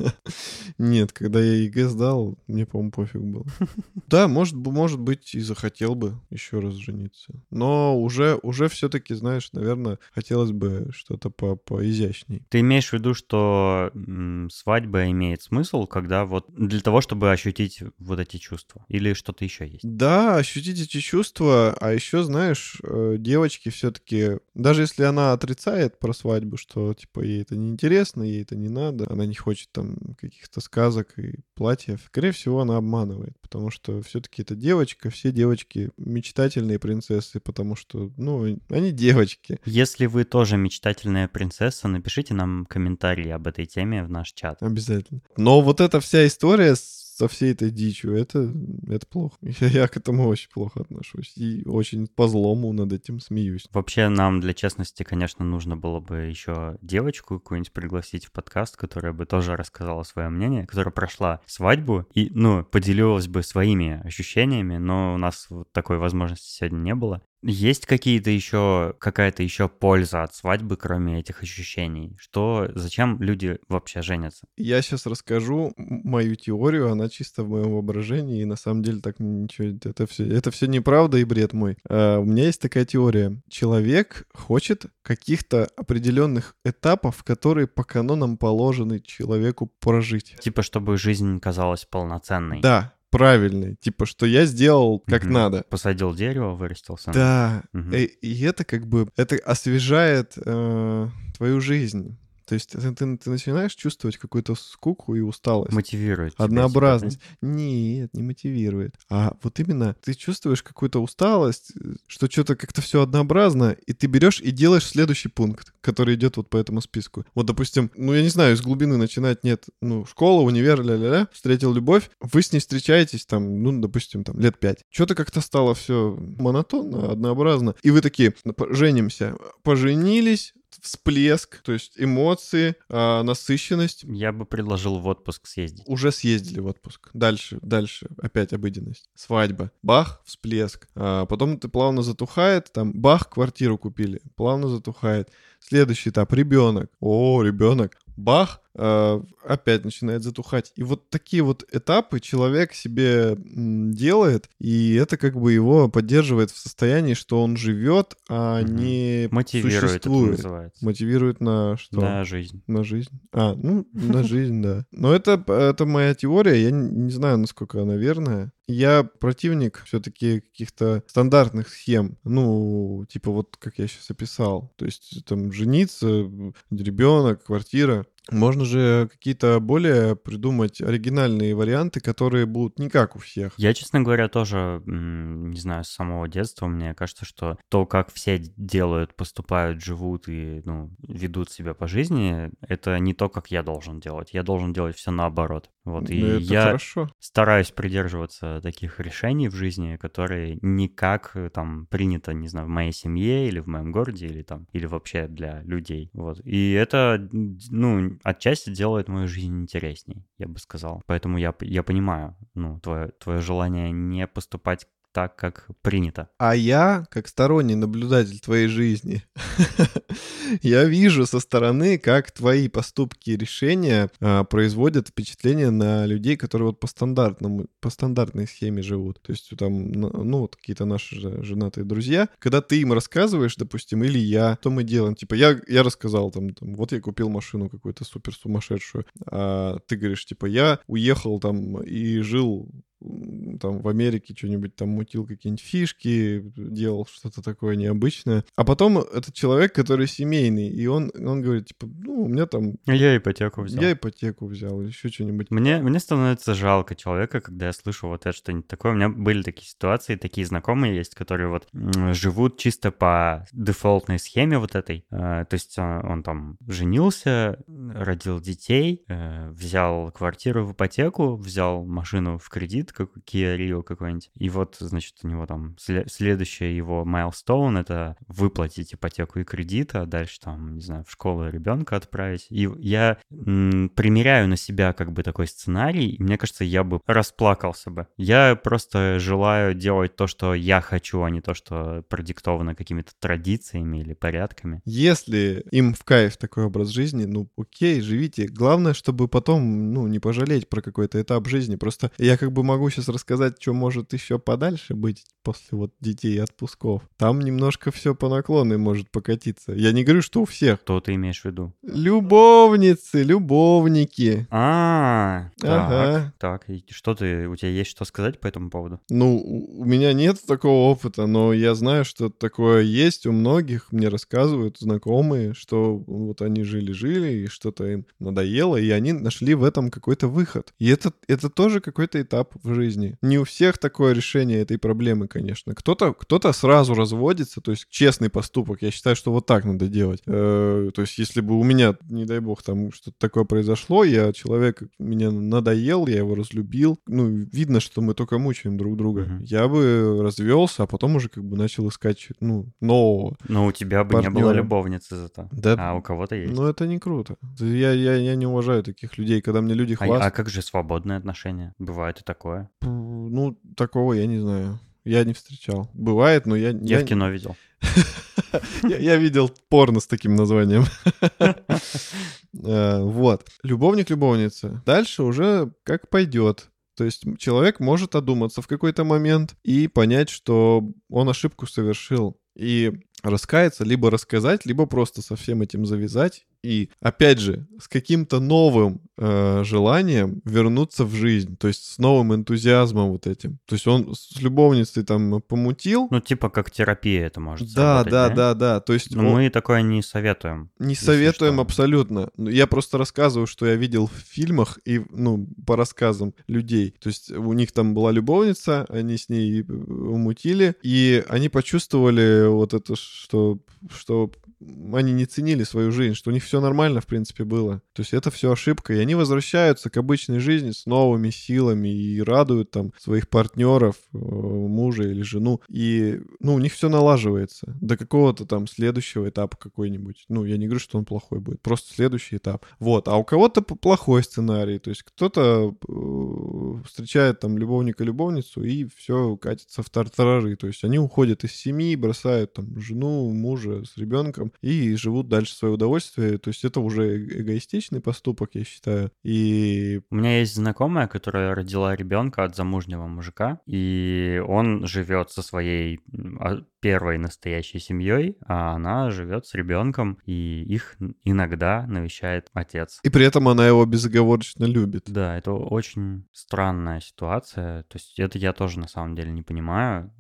Нет, когда я ЕГЭ сдал, мне, по-моему, пофиг было. Да, может, может быть, и захотел бы еще раз жениться. Но уже, уже все-таки, знаешь, наверное, хотелось бы что-то по поизящней. Ты имеешь в виду, что свадьба имеет смысл, когда вот для того, чтобы ощутить вот эти чувства? Или что-то еще есть? Да, ощутить эти чувства, а еще, знаешь, э, девочки все-таки, даже если она отрицает про свадьбу, что, типа, ей это не интересно, ей это не надо, она не хочет там каких-то сказок и платьев, скорее всего, она обманывает, потому что все-таки это девочка, все девочки мечтательные принцессы, потому что, ну, они девочки. Если вы тоже мечтательная принцесса, напишите нам комментарий об этой теме в наш чат. Обязательно. Но вот эта вся история со всей этой дичью, это, это плохо. Я, я к этому очень плохо отношусь. И очень по злому над этим смеюсь. Вообще нам для честности, конечно, нужно было бы еще девочку какую-нибудь пригласить в подкаст, которая бы тоже рассказала свое мнение, которая прошла свадьбу и, ну, поделилась бы своими ощущениями, но у нас вот такой возможности сегодня не было. Есть какие-то еще, какая-то еще польза от свадьбы, кроме этих ощущений? Что, зачем люди вообще женятся? Я сейчас расскажу мою теорию, она чисто в моем воображении, и на самом деле так ничего, это все, это все неправда и бред мой. А, у меня есть такая теория. Человек хочет каких-то определенных этапов, которые по канонам положены человеку прожить. Типа, чтобы жизнь казалась полноценной. Да, правильный. Типа, что я сделал как Мгм. надо. Посадил дерево, вырастил сам. Да, Мгм. Э, И это как бы, это освежает э, твою жизнь. То есть ты, ты- ты начинаешь чувствовать какую-то скуку и усталость. Мотивирует. тебя, типа, Однообразность. Нет, не мотивирует. А вот именно ты чувствуешь какую-то усталость, что что-то как-то все однообразно, и ты берешь и делаешь следующий пункт, который идет вот по этому списку. Вот, допустим, ну я не знаю, из глубины начинать нет, ну, школа, универ, ля-ля-ля, встретил любовь, вы с ней встречаетесь там, ну, допустим, там, лет пять. Что-то как-то стало все монотонно, однообразно. И вы такие, «Ну, по- женимся, поженились, всплеск, то есть эмоции, а, насыщенность, Я бы предложил в отпуск съездить. уже съездили в отпуск. Дальше, дальше, опять обыденность. Свадьба. Бах, всплеск. А потом это плавно затухает, там, бах, квартиру купили. Плавно затухает. Следующий этап, ребенок. О, ребенок. Бах, опять начинает затухать. И вот такие вот этапы человек себе делает, и это как бы его поддерживает в состоянии, что он живет, а Мгм. не Мотивирует существует. Мотивирует на что? На жизнь. На жизнь. А, ну, на жизнь, да. Но это, это моя теория, я не знаю, насколько она верная. Я противник все-таки каких-то стандартных схем. Ну, типа вот как я сейчас описал. То есть там жениться, ребенок, квартира. Можно же какие-то более придумать оригинальные варианты, которые будут не как у всех. Я, честно говоря, тоже, не знаю, с самого детства мне кажется, что то, как все делают, поступают, живут и, ну, ведут себя по жизни, это не то, как я должен делать. Я должен делать все наоборот. Вот, и это я хорошо. стараюсь придерживаться таких решений в жизни, которые не как э, там принято, не знаю, в моей семье или в моем городе, или там, или вообще для людей. Вот. И это, ну, отчасти делает мою жизнь интересней, я бы сказал. Поэтому я, я понимаю, ну, твое, твое желание не поступать так, как принято. А я, как сторонний наблюдатель твоей жизни, я вижу со стороны, как твои поступки и решения а, производят впечатление на людей, которые вот по стандартному, по стандартной схеме живут. То есть там, ну, ну, вот какие-то наши же женатые друзья, когда ты им рассказываешь, допустим, или я, что мы делаем? Типа, я, я рассказал там, там, вот я купил машину какую-то супер сумасшедшую, а ты говоришь, типа, я уехал там и жил там в Америке что-нибудь там мутил, какие-нибудь фишки, делал что-то такое необычное. А потом этот человек, который семейный, и он, он говорит, типа, ну, у меня там... Я ипотеку взял. Я ипотеку взял, или еще что-нибудь. Мне, мне становится жалко человека, когда я слышу вот это что-нибудь такое. У меня были такие ситуации, такие знакомые есть, которые вот живут чисто по дефолтной схеме вот этой. Э, то есть он, он там женился, родил детей, э, взял квартиру в ипотеку, взял машину в кредит, как Kia Rio какой-нибудь. И вот, значит, у него там следующее его milestone — это выплатить ипотеку и кредит, а дальше там, не знаю, в школу ребенка отправить. И я м, примеряю на себя как бы такой сценарий, и мне кажется, я бы расплакался бы. Я просто желаю делать то, что я хочу, а не то, что продиктовано какими-то традициями или порядками. Если им в кайф такой образ жизни, ну окей, живите. Главное, чтобы потом, ну, не пожалеть про какой-то этап жизни. Просто я как бы могу сейчас рассказать, что может еще подальше быть после вот детей и отпусков. Там немножко все по наклонной может покатиться. Я не говорю, что у всех. Что ты имеешь в виду? Любовницы, любовники. А, ага. так, и что ты, у тебя есть что сказать по этому поводу? Ну, у меня нет такого опыта, но я знаю, что такое есть у многих. Мне рассказывают знакомые, что вот они жили-жили, и что-то им надоело, и они нашли в этом какой-то выход. И это, это тоже какой-то этап в жизни. Не у всех такое решение этой проблемы, конечно. Кто-то кто сразу разводится, то есть честный поступок. Я считаю, что вот так надо делать. Э, то есть если бы у меня, не дай бог, там что-то такое произошло, я человек меня надоел, я его разлюбил, ну, видно, что мы только мучаем друг друга. Mm-hmm. Я бы развелся, а потом уже как бы начал искать, ну, нового. Но у тебя бы партнера. не было любовницы зато. Да. А у кого-то есть. Ну, это не круто. Я, я, я не уважаю таких людей, когда мне люди хвастают. А, а как же свободные отношения? Бывает и такое? Ну, такого я не знаю. Я не встречал. Бывает, но я... Я, я... в кино видел. Я видел порно с таким названием. Э, вот. Любовник-любовница. Дальше уже как пойдет. То есть человек может одуматься в какой-то момент и понять, что он ошибку совершил. И раскаяться, либо рассказать, либо просто со всем этим завязать и, опять же, с каким-то новым э, желанием вернуться в жизнь, то есть с новым энтузиазмом вот этим. То есть он с любовницей там помутил. Ну, типа как терапия это может Да, да, да, да, да. То есть Но он... мы такое не советуем. Не советуем что. абсолютно. Я просто рассказываю, что я видел в фильмах и, ну, по рассказам людей. То есть у них там была любовница, они с ней э, умутили, и они почувствовали вот это, что, что они не ценили свою жизнь, что у них все нормально, в принципе, было. То есть это все ошибка. И они возвращаются к обычной жизни с новыми силами и радуют там своих партнеров, э, мужа или жену. И, ну, у них все налаживается до какого-то там следующего этапа какой-нибудь. Ну, я не говорю, что он плохой будет, просто следующий этап. Вот. А у кого-то плохой сценарий. То есть кто-то э, встречает там любовника-любовницу и все катится в тартарары. То есть они уходят из семьи, бросают там жену, мужа с ребенком и живут дальше свое удовольствие. То есть это уже э, эгоистичный поступок, я считаю. И... У меня есть знакомая, которая родила ребенка от замужнего мужика, и он живет со своей а, первой настоящей семьей, а она живет с ребенком, и их иногда навещает отец. И при этом она его безоговорочно любит. Да, это очень странная ситуация. То есть это я тоже на самом деле не понимаю.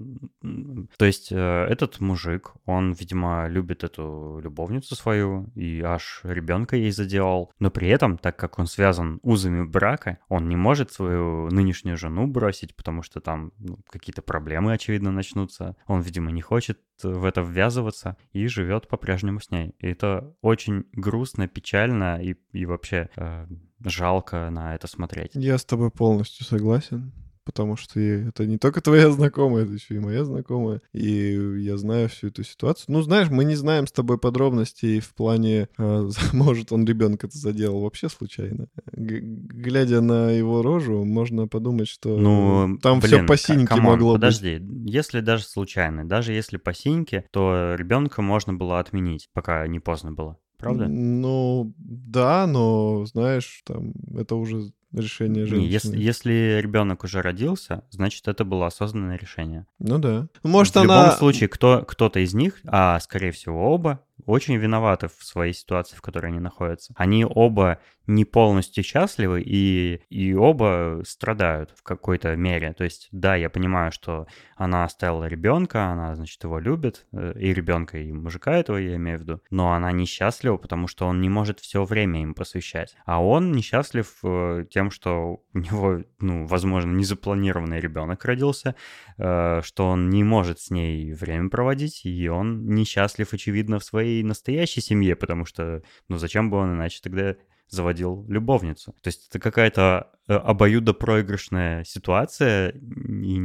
То есть э, этот мужик, он, видимо, любит эту любовницу свою и аж ребенка ей заделал. Но при этом, так как он связан узами брака, он не может свою нынешнюю жену бросить, потому что там ну, какие-то проблемы, очевидно, начнутся. Он, видимо, не хочет в это ввязываться и живет по-прежнему с ней. И это очень грустно, печально и, и вообще э, жалко на это смотреть. Я с тобой полностью согласен потому что это не только твоя знакомая, это еще и моя знакомая, и я знаю всю эту ситуацию. Ну, знаешь, мы не знаем с тобой подробностей в плане, э, может, он ребенка это заделал вообще случайно. Г глядя на его рожу, можно подумать, что ну, там блин, все по синьке могло подожди. быть. Подожди, если даже случайно, даже если по синьке, то ребенка можно было отменить, пока не поздно было. Правда? Ну, да, но, знаешь, там, это уже решение женщины. Не, если, если ребенок уже родился, значит, это было осознанное решение. Ну да. Может, в она... любом случае, кто, кто-то из них, а скорее всего оба, очень виноваты в своей ситуации, в которой они находятся. Они оба не полностью счастливы и, и оба страдают в какой-то мере. То есть, да, я понимаю, что она оставила ребенка, она, значит, его любит, э, и ребенка, и мужика этого я имею в виду, но она несчастлива, потому что он не может все время им посвящать. А он несчастлив э, тем, что у него, ну, возможно, незапланированный ребенок родился, э, что он не может с ней время проводить, и он несчастлив, очевидно, в своей настоящей семье, потому что, ну, зачем бы он иначе тогда заводил любовницу. То есть это какая-то э, обоюдопроигрышная ситуация, и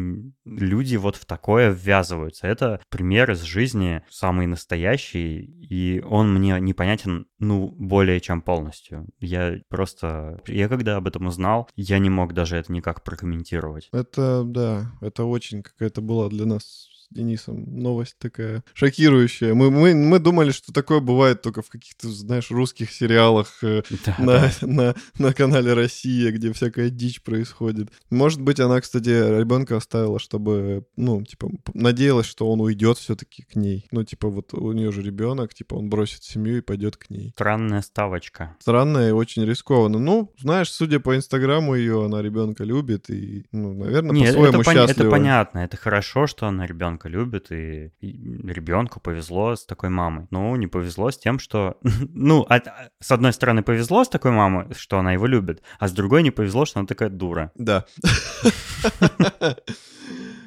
люди вот в такое ввязываются. Это пример из жизни самый настоящий, и он мне непонятен, ну, более чем полностью. Я просто... Я когда об этом узнал, я не мог даже это никак прокомментировать. Это, да, это очень какая-то была для нас Денисом. Новость такая шокирующая. Мы, мы, мы думали, что такое бывает только в каких-то, знаешь, русских сериалах э, да, на, да. На, на канале «Россия», где всякая дичь происходит. Может быть, она, кстати, ребенка оставила, чтобы, ну, типа, надеялась, что он уйдет все-таки к ней. Ну, типа, вот у нее же ребенок, типа, он бросит семью и пойдет к ней. Странная ставочка. Странная и очень рискованно. Ну, знаешь, судя по инстаграму ее, она ребенка любит и, ну, наверное, по-своему счастлива. это понятно, это хорошо, что она ребенка ребенка любит, и, и ребенку повезло с такой мамой. Ну, не повезло с тем, что... ну, от, с одной стороны, повезло с такой мамой, что она его любит, а с другой не повезло, что она такая дура. Да.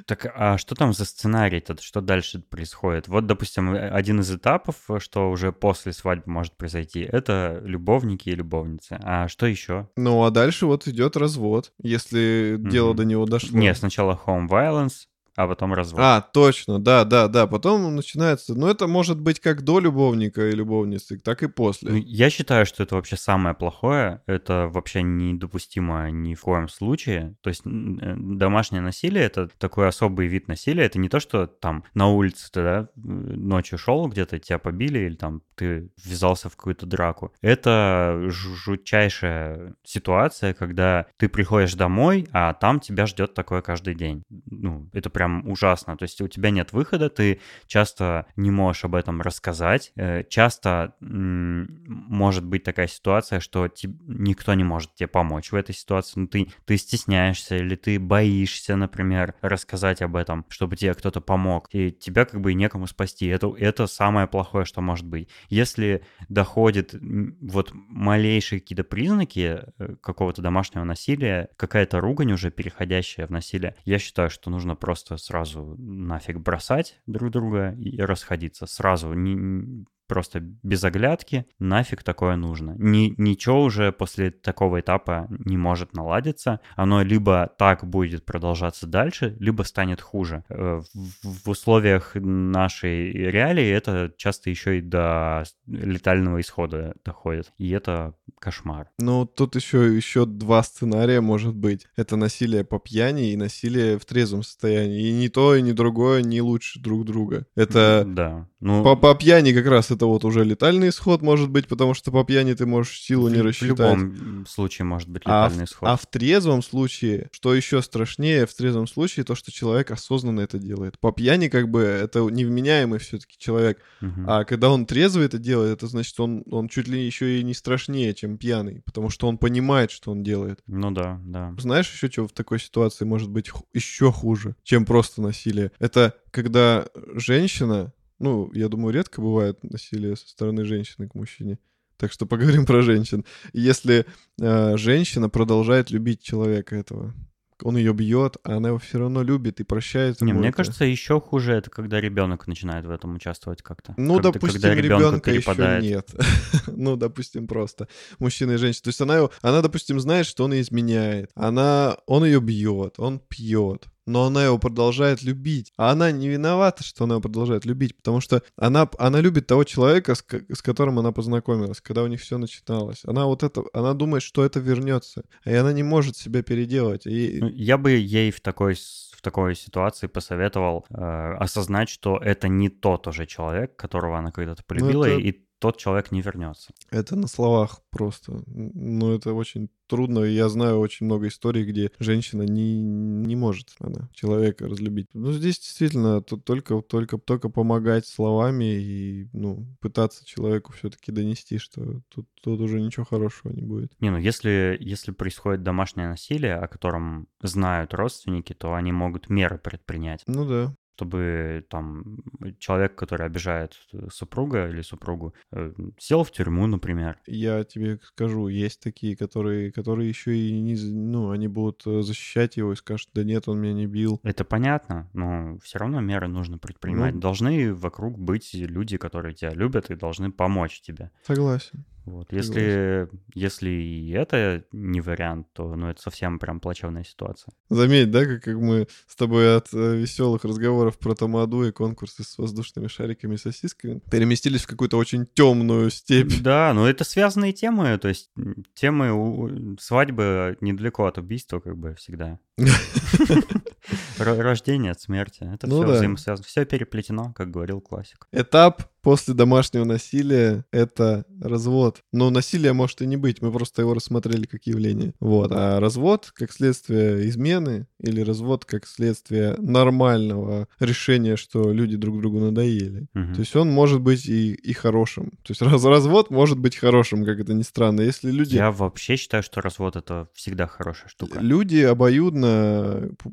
Так а что там за сценарий-то? Что дальше происходит? Вот, допустим, э, один из этапов, что уже после свадьбы может произойти, это любовники и любовницы. А что еще? Ну, а дальше вот идет развод, если mm-hmm. дело до него дошло. Не, сначала home violence, а потом развод. А, точно, да, да, да. Потом начинается... Ну, это может быть как до любовника и любовницы, так и после. Ну, я считаю, что это вообще самое плохое. Это вообще недопустимо ни в коем случае. То есть э, домашнее насилие — это такой особый вид насилия. Это не то, что там на улице ты, да, ночью шел где-то, тебя побили или там ты ввязался в какую-то драку. Это жутчайшая ситуация, когда ты приходишь домой, а там тебя ждет такое каждый день. Ну, это прям прям ужасно. То есть у тебя нет выхода, ты часто не можешь об этом рассказать. Э, часто может быть такая ситуация, что никто не может тебе помочь в этой ситуации. Ну, ты, ты стесняешься или ты боишься, например, рассказать об этом, чтобы тебе кто-то помог. И тебя как бы некому спасти. Это, это самое плохое, что может быть. Если доходит вот малейшие какие-то признаки э, какого-то домашнего насилия, какая-то ругань уже переходящая в насилие, я считаю, что нужно просто сразу нафиг бросать друг друга и расходиться. Сразу, не, просто без оглядки, нафиг такое нужно. Ни, ничего уже после такого этапа не может наладиться. Оно либо так будет продолжаться дальше, либо станет хуже. Э, в, в условиях нашей реалии это часто еще и до летального исхода доходит. И это кошмар. Ну, тут еще, еще два сценария может быть. Это насилие по пьяни и насилие в трезвом состоянии. И ни то, и ни другое не лучше друг друга. Это... Да. Ну... По, по пьяни как раз это вот уже летальный исход может быть, потому что по пьяни ты можешь силу не рассчитать. В любом случае может быть летальный а исход. В, а в трезвом случае, что еще страшнее, в трезвом случае то, что человек осознанно это делает. По пьяни как бы это невменяемый все-таки человек. Угу. А когда он трезвый это делает, это значит, он, он чуть ли еще и не страшнее, чем пьяный, потому что он понимает, что он делает. Ну да, да. Знаешь еще, что в такой ситуации может быть еще хуже, чем просто насилие? Это когда женщина ну, я думаю, редко бывает насилие со стороны женщины к мужчине. Так что поговорим про женщин. Если э, женщина продолжает любить человека этого, он ее бьет, а она его все равно любит и прощает. Не, мне это. кажется, еще хуже это, когда ребенок начинает в этом участвовать как-то. Ну, когда, допустим, когда ребенка еще нет. ну, допустим, просто мужчина и женщина. То есть она, она, допустим, знает, что он ее изменяет. Она, он ее бьет, он пьет но она его продолжает любить. А она не виновата, что она его продолжает любить, потому что она, она любит того человека, с, с которым она познакомилась, когда у них все начиналось. Она вот это, она думает, что это вернется, и она не может себя переделать. И... Ну, я бы ей в такой в такой ситуации посоветовал э, осознать, что это не тот уже человек, которого она когда-то полюбила, ну, это... и тот человек не вернется. Это на словах просто. Ну, это очень трудно. Я знаю очень много историй, где женщина не, не может она человека разлюбить. Ну, здесь действительно тут только, только, только помогать словами и ну, пытаться человеку все-таки донести, что тут, тут уже ничего хорошего не будет. Не, ну если, если происходит домашнее насилие, о котором знают родственники, то они могут меры предпринять. Ну да чтобы там человек, который обижает э, супруга или супругу, э, сел в тюрьму, например. Я тебе скажу, есть такие, которые, которые еще и не, ну, они будут э, защищать его и скажут, да нет, он меня не бил. Это понятно, но все равно меры нужно предпринимать. Ну, Должны вокруг быть люди, которые тебя любят и должны помочь тебе. Согласен. Вот. Если, если и это не вариант, то ну, это совсем прям плачевная ситуация. Заметь, да, как, как мы с тобой от э, веселых разговоров про Тамаду и конкурсы с воздушными шариками и сосисками переместились в какую-то очень темную степь. Да, но это связанные темы, то есть темы у... свадьбы недалеко от убийства, как бы всегда. Рождение от смерти. Это ну, все да. взаимосвязано. Все переплетено, как говорил классик. Этап после домашнего насилия — это развод. Но насилия может и не быть, мы просто его рассмотрели как явление. Вот. А развод как следствие измены или развод как следствие нормального решения, что люди друг другу надоели. Угу. То есть он может быть и, и хорошим. То есть раз, развод может быть хорошим, как это ни странно. Если люди... Я вообще считаю, что развод — это всегда хорошая штука. Люди обоюдно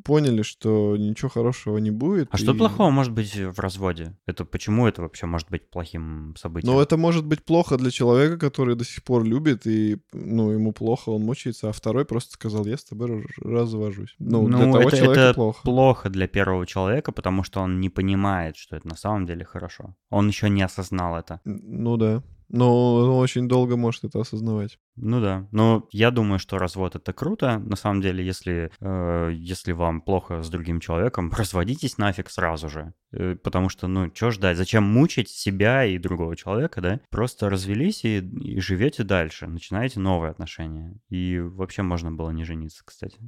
поняли, что ничего хорошего не будет. А и... что плохого может быть в разводе? Это почему это вообще может быть плохим событием? Ну, это может быть плохо для человека, который до сих пор любит, и, ну, ему плохо, он мучается, а второй просто сказал, я с тобой развожусь. Ну, ну для того это, человека это плохо. плохо для первого человека, потому что он не понимает, что это на самом деле хорошо. Он еще не осознал это. Ну да. Но он очень долго может это осознавать. Ну да, но я думаю, что развод это круто. На самом деле, если, э, если вам плохо с другим человеком, разводитесь нафиг сразу же. Э, потому что, ну, что ждать? Зачем мучить себя и другого человека, да? Просто развелись и, и живете дальше, начинаете новые отношения. И вообще можно было не жениться, кстати.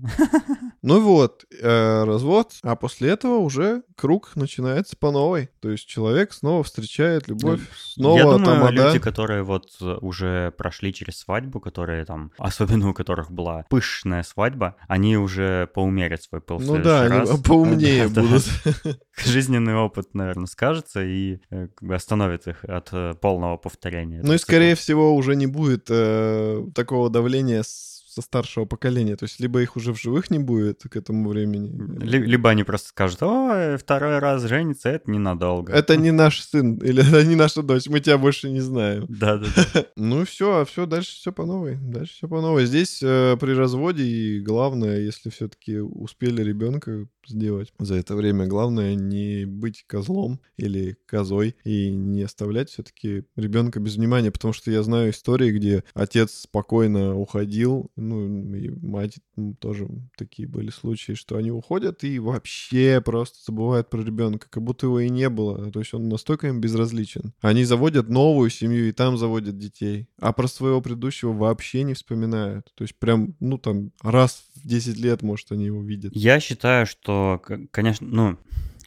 Ну вот, э, развод, а после этого уже круг начинается по новой. То есть человек снова встречает любовь, ну, снова Я думаю, тамада. люди, которые вот уже прошли через свадьбу, которые там, особенно у которых была пышная свадьба, они уже поумерят свой пыл Ну да, раз. они поумнее будут. Жизненный опыт, наверное, скажется и э, как бы остановит их от э, полного повторения. Ну и, скорее всего, уже не будет э, такого давления с со старшего поколения. То есть либо их уже в живых не будет к этому времени. Либо они просто скажут, о, второй раз женится, это ненадолго. Это не наш сын или это не наша дочь, мы тебя больше не знаем. Да-да-да. Ну и все, а все, дальше все по новой. Дальше все по новой. Здесь э, при разводе и главное, если все-таки успели ребенка сделать за это время. Главное не быть козлом или козой и не оставлять все-таки ребенка без внимания, потому что я знаю истории, где отец спокойно уходил, ну и мать тоже такие были случаи, что они уходят и вообще просто забывают про ребенка, как будто его и не было. То есть он настолько им безразличен. Они заводят новую семью и там заводят детей, а про своего предыдущего вообще не вспоминают. То есть прям, ну там раз в 10 лет, может, они его видят. Я считаю, что конечно, ну,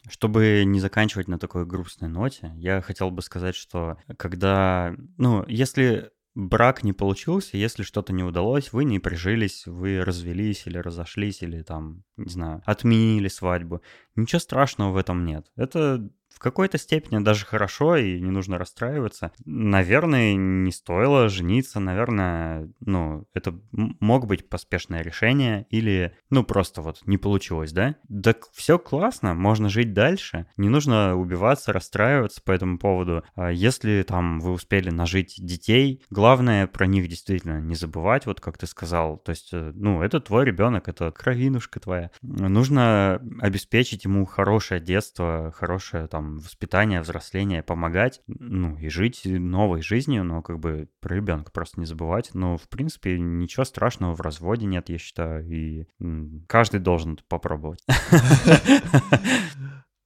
чтобы не заканчивать на такой грустной ноте, я хотел бы сказать, что когда, ну, если брак не получился, если что-то не удалось, вы не прижились, вы развелись или разошлись, или там, не знаю, отменили свадьбу. Ничего страшного в этом нет. Это в какой-то степени даже хорошо, и не нужно расстраиваться. Наверное, не стоило жениться, наверное, ну, это мог быть поспешное решение, или, ну, просто вот не получилось, да? Да все классно, можно жить дальше, не нужно убиваться, расстраиваться по этому поводу. А если там вы успели нажить детей, главное про них действительно не забывать, вот как ты сказал, то есть, э, ну, это твой ребенок, это кровинушка твоя. Нужно обеспечить ему хорошее детство, хорошее там воспитание, взросление, помогать, ну, и жить новой жизнью, но как бы про ребенка просто не забывать. Но, в принципе, ничего страшного в разводе нет, я считаю, и каждый должен это попробовать.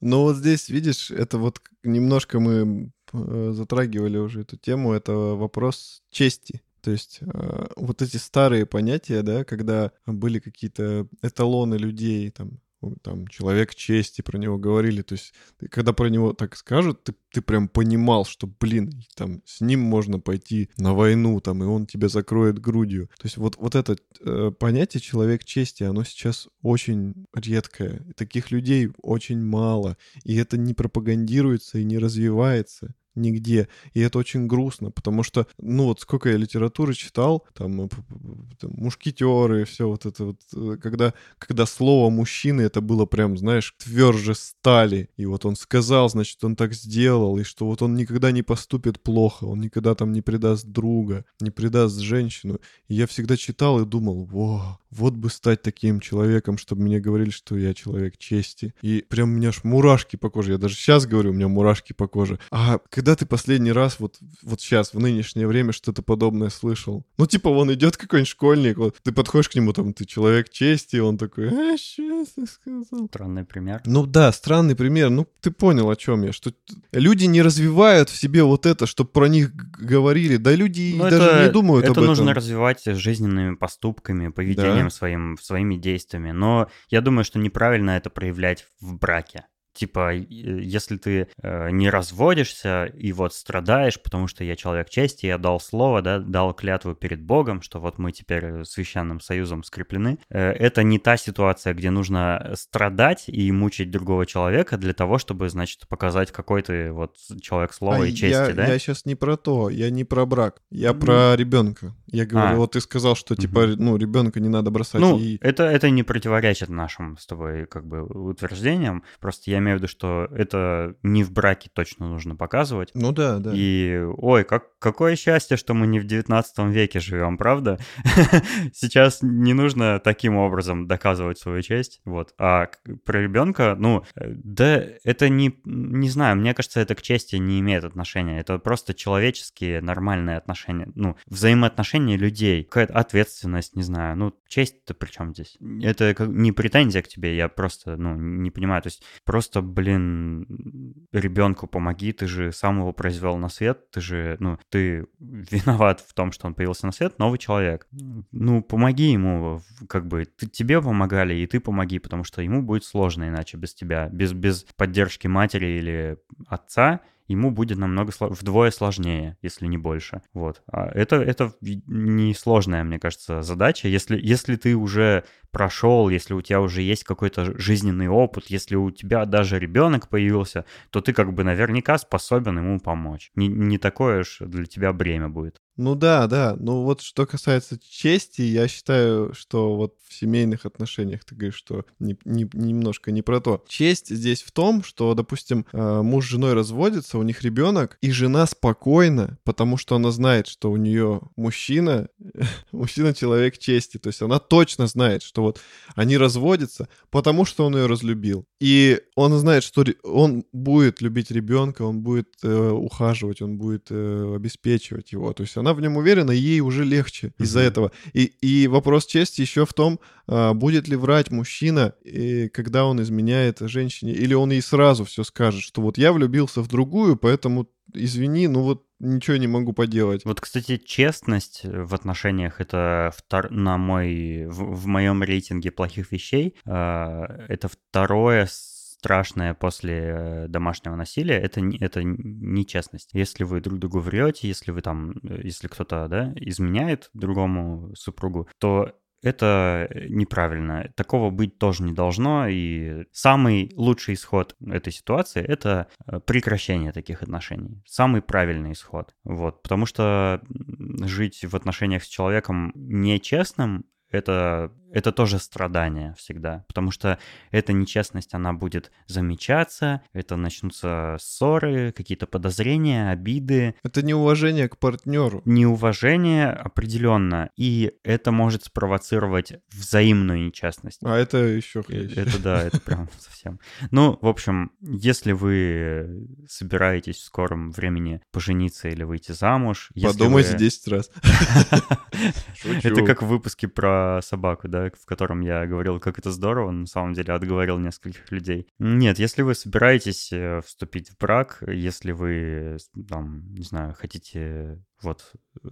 Ну вот здесь, видишь, это вот немножко мы э, затрагивали уже эту тему, это вопрос чести. То есть э, вот эти старые понятия, да, когда были какие-то эталоны людей, там, там, человек чести, про него говорили. То есть, когда про него так скажут, ты, ты прям понимал, что, блин, там, с ним можно пойти на войну, там, и он тебя закроет грудью. То есть, вот, вот это э, понятие человек чести, оно сейчас очень редкое. Таких людей очень мало. И это не пропагандируется и не развивается нигде. И это очень грустно, потому что, ну вот сколько я литературы читал, там, там мушкетеры, все вот это вот, э, когда, когда слово мужчины, это было прям, знаешь, тверже стали. И вот он сказал, значит, он так сделал, и что вот он никогда не поступит плохо, он никогда там не предаст друга, не предаст женщину. И я всегда читал и думал, во, вот бы стать таким человеком, чтобы мне говорили, что я человек чести. И прям у меня аж мурашки по коже. Я даже сейчас говорю, у меня мурашки по коже. А когда ты последний раз вот, вот сейчас, в нынешнее время, что-то подобное слышал? Ну, типа, вон идет какой-нибудь школьник, вот, ты подходишь к нему, там, ты человек чести, и он такой, а, что ты сказал? Странный пример. Ну да, странный пример. Ну, ты понял, о чем я. Что люди не развивают в себе вот это, чтобы про них говорили. Да люди Но ну, даже это, не думают это об этом. Это нужно развивать жизненными поступками, поведением да. своим, своими действиями. Но я думаю, что неправильно это проявлять в браке. Типа, если ты э, не разводишься и вот страдаешь, потому что я человек чести, я дал слово, да, дал клятву перед Богом, что вот мы теперь священным союзом скреплены, э, это не та ситуация, где нужно страдать и мучить другого человека для того, чтобы, значит, показать, какой ты вот человек слова а и чести, я, да? Я сейчас не про то, я не про брак, я про ребенка. Я говорю, а. вот ты сказал, что типа, угу. ну, ребенка не надо бросать. Ну, и... это, это не противоречит нашим с тобой как бы утверждениям, просто я имею в виду, что это не в браке точно нужно показывать. Ну да, да. И, ой, как, какое счастье, что мы не в 19 веке живем, правда? Сейчас не нужно таким образом доказывать свою честь, вот. А про ребенка, ну, да, это не, не знаю, мне кажется, это к чести не имеет отношения. Это просто человеческие нормальные отношения, ну, взаимоотношения людей, какая-то ответственность, не знаю, ну, честь-то при чем здесь? Это не претензия к тебе, я просто, ну, не понимаю, то есть просто, блин, ребенку помоги, ты же сам его произвел на свет, ты же, ну, ты виноват в том, что он появился на свет, новый человек. Ну, помоги ему, как бы, ты, тебе помогали, и ты помоги, потому что ему будет сложно иначе без тебя, без, без поддержки матери или отца, ему будет намного вдвое сложнее, если не больше. Вот. А это, это не сложная, мне кажется, задача. Если, если ты уже прошел, если у тебя уже есть какой-то жизненный опыт, если у тебя даже ребенок появился, то ты как бы наверняка способен ему помочь. Не, не такое уж для тебя бремя будет. Ну да, да. Ну вот что касается чести, я считаю, что вот в семейных отношениях ты говоришь, что не, не, немножко не про то. Честь здесь в том, что, допустим, э, муж с женой разводится, у них ребенок, и жена спокойна, потому что она знает, что у нее мужчина, мужчина человек чести. То есть она точно знает, что вот они разводятся, потому что он ее разлюбил. И он знает, что он будет любить ребенка, он будет э, ухаживать, он будет э, обеспечивать его. То есть она в нем уверена, и ей уже легче mm-hmm. из-за этого. И, и вопрос чести еще в том, э, будет ли врать мужчина, и, когда он изменяет женщине, или он ей сразу все скажет, что вот я влюбился в другую, поэтому извини, ну вот ничего не могу поделать. Вот, кстати, честность в отношениях это втор... на мой в, в моем рейтинге плохих вещей э, это второе страшное после э, домашнего насилия, это, это нечестность. Если вы друг другу врете, если вы там, э, если кто-то, да, изменяет другому супругу, то это э, неправильно. Такого быть тоже не должно. И самый лучший исход этой ситуации — это прекращение таких отношений. Самый правильный исход. Вот. Потому что жить в отношениях с человеком нечестным это, это тоже страдание всегда, потому что эта нечестность, она будет замечаться, это начнутся ссоры, какие-то подозрения, обиды. Это неуважение к партнеру. Неуважение определенно, и это может спровоцировать взаимную нечестность. А это еще э, хлеще. Это да, это прям совсем. Ну, в общем, если вы собираетесь в скором времени пожениться или выйти замуж... Подумайте вы... 10 раз. Это как в выпуске про собаку, да, в котором я говорил, как это здорово, на самом деле отговорил нескольких людей. Нет, если вы собираетесь э, вступить в брак, если вы, там, не знаю, хотите вот э,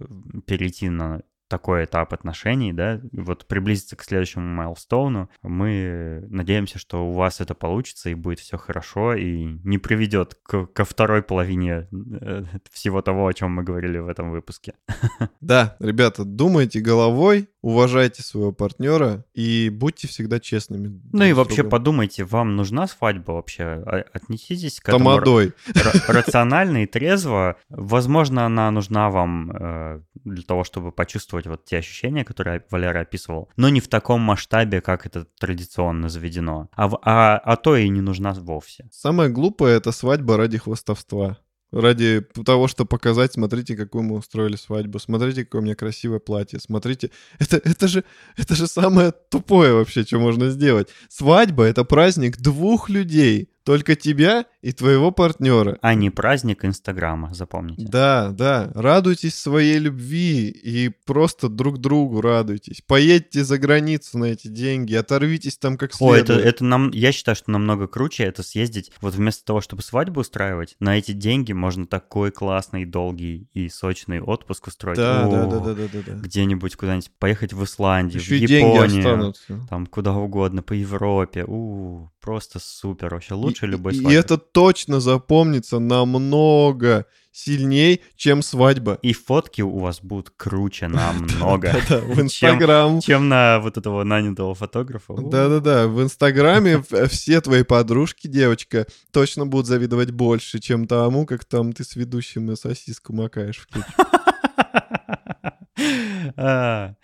перейти на такой этап отношений, да, вот приблизиться к следующему майлстоуну, мы надеемся, что у вас это получится и будет все хорошо и не приведет к, ко второй половине э, всего того, о чем мы говорили в этом выпуске. Да, ребята, думайте головой, уважайте своего партнера и будьте всегда честными. Ну и вообще другом. подумайте, вам нужна свадьба вообще? А, отнеситесь к этому Тамадой. рационально и трезво. Возможно, она нужна вам э, для того, чтобы почувствовать вот те ощущения, которые Валера описывал, но не в таком масштабе, как это традиционно заведено. А, а, а то и не нужна вовсе. Самое глупое — это свадьба ради хвостовства. Ради того, чтобы показать, смотрите, какую мы устроили свадьбу, смотрите, какое у меня красивое платье, смотрите. Это, это, же, это же самое тупое вообще, что можно сделать. Свадьба — это праздник двух людей. Только тебя и твоего партнера. А не праздник Инстаграма, запомните. Да, да. Радуйтесь своей любви и просто друг другу радуйтесь. Поедьте за границу на эти деньги, оторвитесь там как следует. О, это, это нам, я считаю, что намного круче это съездить. Вот вместо того, чтобы свадьбу устраивать, на эти деньги можно такой классный, долгий и сочный отпуск устроить. Да, О, да, да, да, да, да, да. Где-нибудь куда-нибудь поехать в Исландию, Еще в Японию, там куда угодно, по Европе. У, просто супер, вообще лучше и, любой свадьбы. И это точно запомнится намного сильней, чем свадьба. И фотки у вас будут круче намного. В Инстаграм. Чем на вот этого нанятого фотографа. Да-да-да, в Инстаграме все твои подружки, девочка, точно будут завидовать больше, чем тому, как там ты с ведущим сосиску макаешь в кетчуп.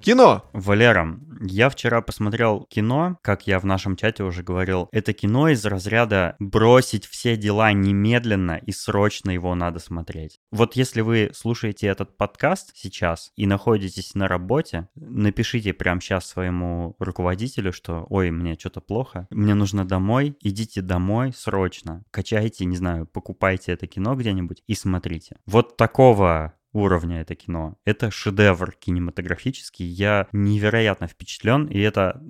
Кино! Валера, я вчера посмотрел кино, как я в нашем чате уже говорил. Это кино из разряда бросить все дела немедленно и срочно его надо смотреть. Вот если вы слушаете этот подкаст сейчас и находитесь на работе, напишите прямо сейчас своему руководителю, что «Ой, мне что-то плохо, мне нужно домой, идите домой срочно, качайте, не знаю, покупайте это кино где-нибудь и смотрите». Вот такого уровня это кино. Это шедевр кинематографический. Я невероятно впечатлен, и это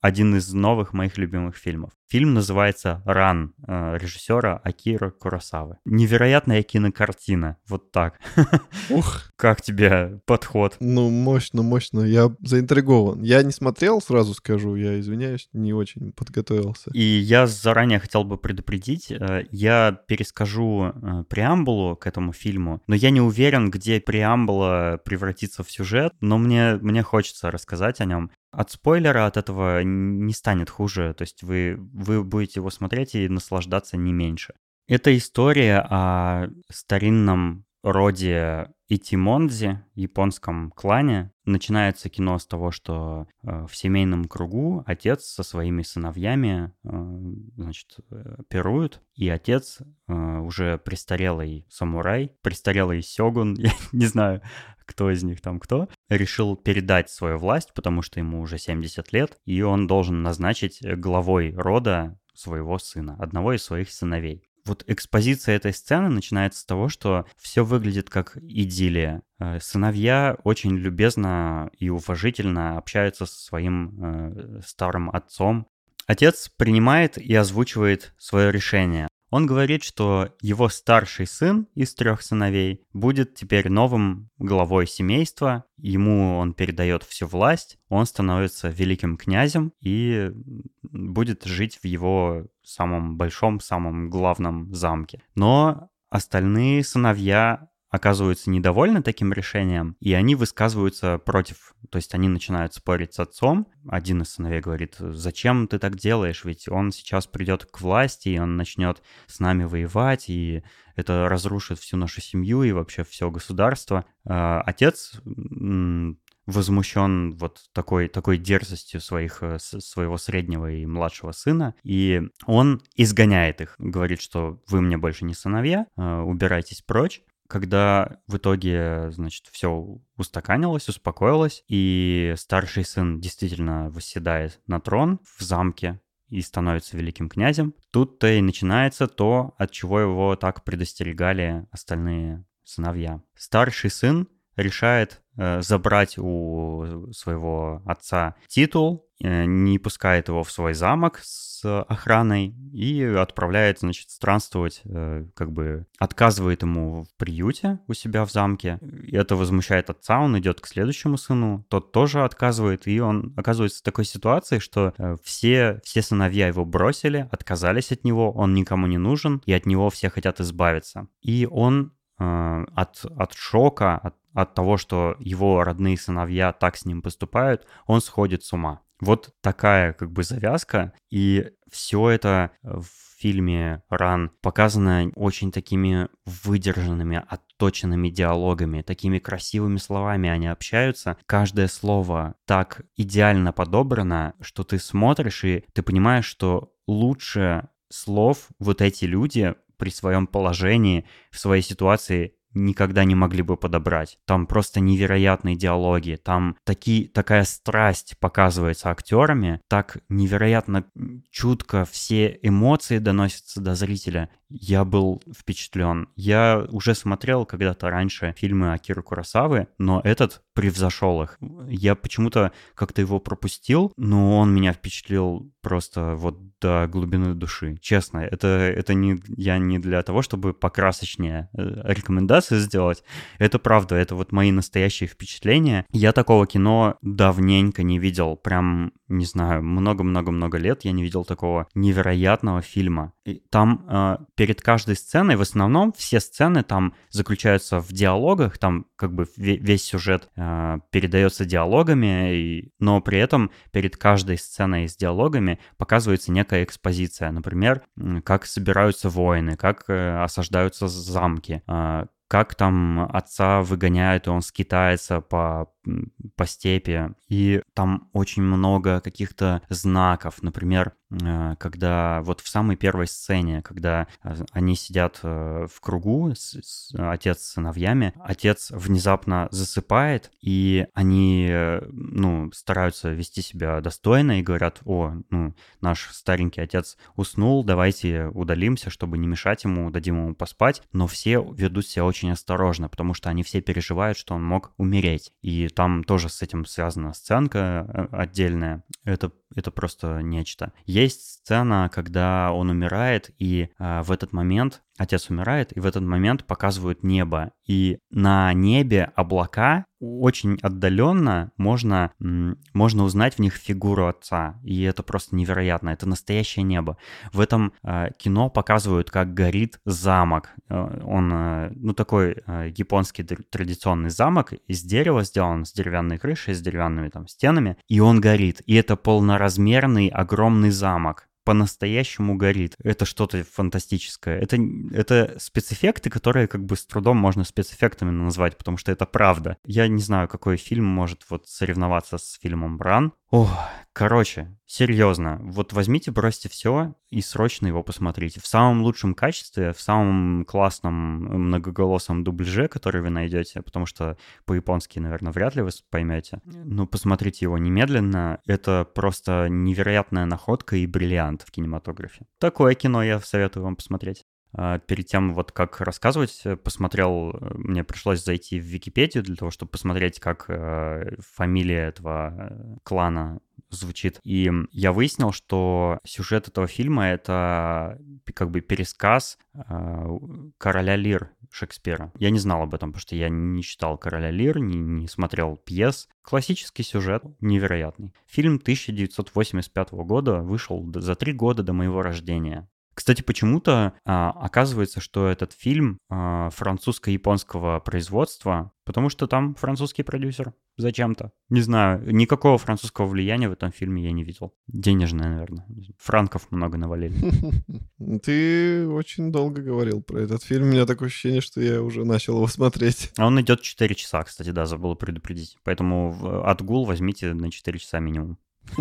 один из новых моих любимых фильмов. Фильм называется «Ран» э, режиссера Акира Курасавы. Невероятная кинокартина. Вот так. Ух. Как тебе подход? Ну, мощно, мощно. Я заинтригован. Я не смотрел, сразу скажу. Я извиняюсь, не очень подготовился. И я заранее хотел бы предупредить. Э, я перескажу э, преамбулу к этому фильму, но я не уверен, где преамбула превратится в сюжет, но мне, мне хочется рассказать о нем. От спойлера от этого не станет хуже, то есть вы, вы будете его смотреть и наслаждаться не меньше. Это история о старинном роде Итимонзи, японском клане. Начинается кино с того, что э, в семейном кругу отец со своими сыновьями э, значит, э, пируют, и отец уже престарелый самурай, престарелый сёгун, я не знаю, кто из них там кто, решил передать свою власть, потому что ему уже 70 лет, и он должен назначить главой рода своего сына, одного из своих сыновей. Вот экспозиция этой сцены начинается с того, что все выглядит как идиллия. Э, сыновья очень любезно и уважительно общаются со своим э, старым отцом. Отец принимает и озвучивает свое решение. Он говорит, что его старший сын из трех сыновей будет теперь новым главой семейства, ему он передает всю власть, он становится великим князем и будет жить в его самом большом, самом главном замке. Но остальные сыновья оказываются недовольны таким решением, и они высказываются против. То есть они начинают спорить с отцом. Один из сыновей говорит, зачем ты так делаешь, ведь он сейчас придет к власти, и он начнет с нами воевать, и это разрушит всю нашу семью и вообще все государство. А, отец возмущен вот такой, такой дерзостью своих, э, своего среднего и младшего сына, и он изгоняет их, говорит, что вы мне больше не сыновья, э, убирайтесь прочь, когда в итоге, значит, все устаканилось, успокоилось, и старший сын действительно восседает на трон в замке и становится великим князем, тут-то и начинается то, от чего его так предостерегали остальные сыновья. Старший сын решает э, забрать у своего отца титул, э, не пускает его в свой замок с охраной и отправляет, значит, странствовать, э, как бы отказывает ему в приюте у себя в замке. Это возмущает отца, он идет к следующему сыну, тот тоже отказывает, и он оказывается в такой ситуации, что все, все сыновья его бросили, отказались от него, он никому не нужен, и от него все хотят избавиться. И он от, от шока, от, от того, что его родные сыновья так с ним поступают, он сходит с ума. Вот такая как бы завязка, и все это в фильме «Ран» показано очень такими выдержанными, отточенными диалогами, такими красивыми словами они общаются. Каждое слово так идеально подобрано, что ты смотришь и ты понимаешь, что лучше слов вот эти люди при своем положении, в своей ситуации никогда не могли бы подобрать. Там просто невероятные диалоги, там такие, такая страсть показывается актерами, так невероятно чутко все эмоции доносятся до зрителя. Я был впечатлен. Я уже смотрел когда-то раньше фильмы Акиры Курасавы, но этот превзошел их. Я почему-то как-то его пропустил, но он меня впечатлил просто вот до глубины души. Честно, это, это не, я не для того, чтобы покрасочнее э, рекомендации сделать. Это правда, это вот мои настоящие впечатления. Я такого кино давненько не видел. Прям, не знаю, много-много-много лет я не видел такого невероятного фильма. И там э, перед каждой сценой, в основном все сцены там заключаются в диалогах, там как бы весь сюжет э, передается диалогами, и, но при этом перед каждой сценой с диалогами показывается некая экспозиция. Например, как собираются воины, как э, осаждаются замки, э, как там отца выгоняют, и он скитается по по степи. И там очень много каких-то знаков. Например, когда вот в самой первой сцене, когда э, они сидят э, в кругу, с, с, отец с сыновьями, отец внезапно засыпает, и они, ну, стараются вести себя достойно и говорят, о, ну, наш старенький отец уснул, давайте удалимся, чтобы не мешать ему, дадим ему поспать, но все ведут себя очень осторожно, потому что они все переживают, что он мог умереть. И там тоже с этим связана сценка э, отдельная. Это, это просто нечто. Есть сцена, когда он умирает, и э, в этот момент отец умирает, и в этот момент показывают небо. И на небе облака очень отдаленно можно, можно узнать в них фигуру отца. И это просто невероятно. Это настоящее небо. В этом э, кино показывают, как горит замок. Э, он, э, ну, такой э, японский традиционный замок из дерева сделан, с деревянной крышей, с деревянными там стенами. И он горит. И это полноразмерный огромный замок по-настоящему горит. Это что-то фантастическое. Это, это спецэффекты, которые как бы с трудом можно спецэффектами назвать, потому что это правда. Я не знаю, какой фильм может вот соревноваться с фильмом «Бран», Ох, короче, серьезно, вот возьмите, бросьте все и срочно его посмотрите. В самом лучшем качестве, в самом классном многоголосом дубляже, который вы найдете, потому что по-японски, наверное, вряд ли вы поймете. Но посмотрите его немедленно. Это просто невероятная находка и бриллиант в кинематографе. Такое кино я советую вам посмотреть. А, перед тем, вот как рассказывать, э, посмотрел, э, мне пришлось зайти в Википедию для того, чтобы посмотреть, как э, фамилия этого клана звучит. И я выяснил, что сюжет этого фильма — это как бы пересказ «Короля Лир» Шекспира. Я не знал об этом, потому что я не читал «Короля Лир», не, не смотрел пьес. Классический сюжет, невероятный. Фильм 1985 года вышел за три года до моего рождения. Кстати, почему-то а, оказывается, что этот фильм а, французско-японского производства, потому что там французский продюсер. Зачем-то. Не знаю, никакого французского влияния в этом фильме я не видел. Денежное, наверное. Франков много навалили. Ты очень долго говорил про этот фильм. У меня такое ощущение, что я уже начал его смотреть. А он идет 4 часа, кстати, да, забыл предупредить. Поэтому отгул возьмите на 4 часа минимум.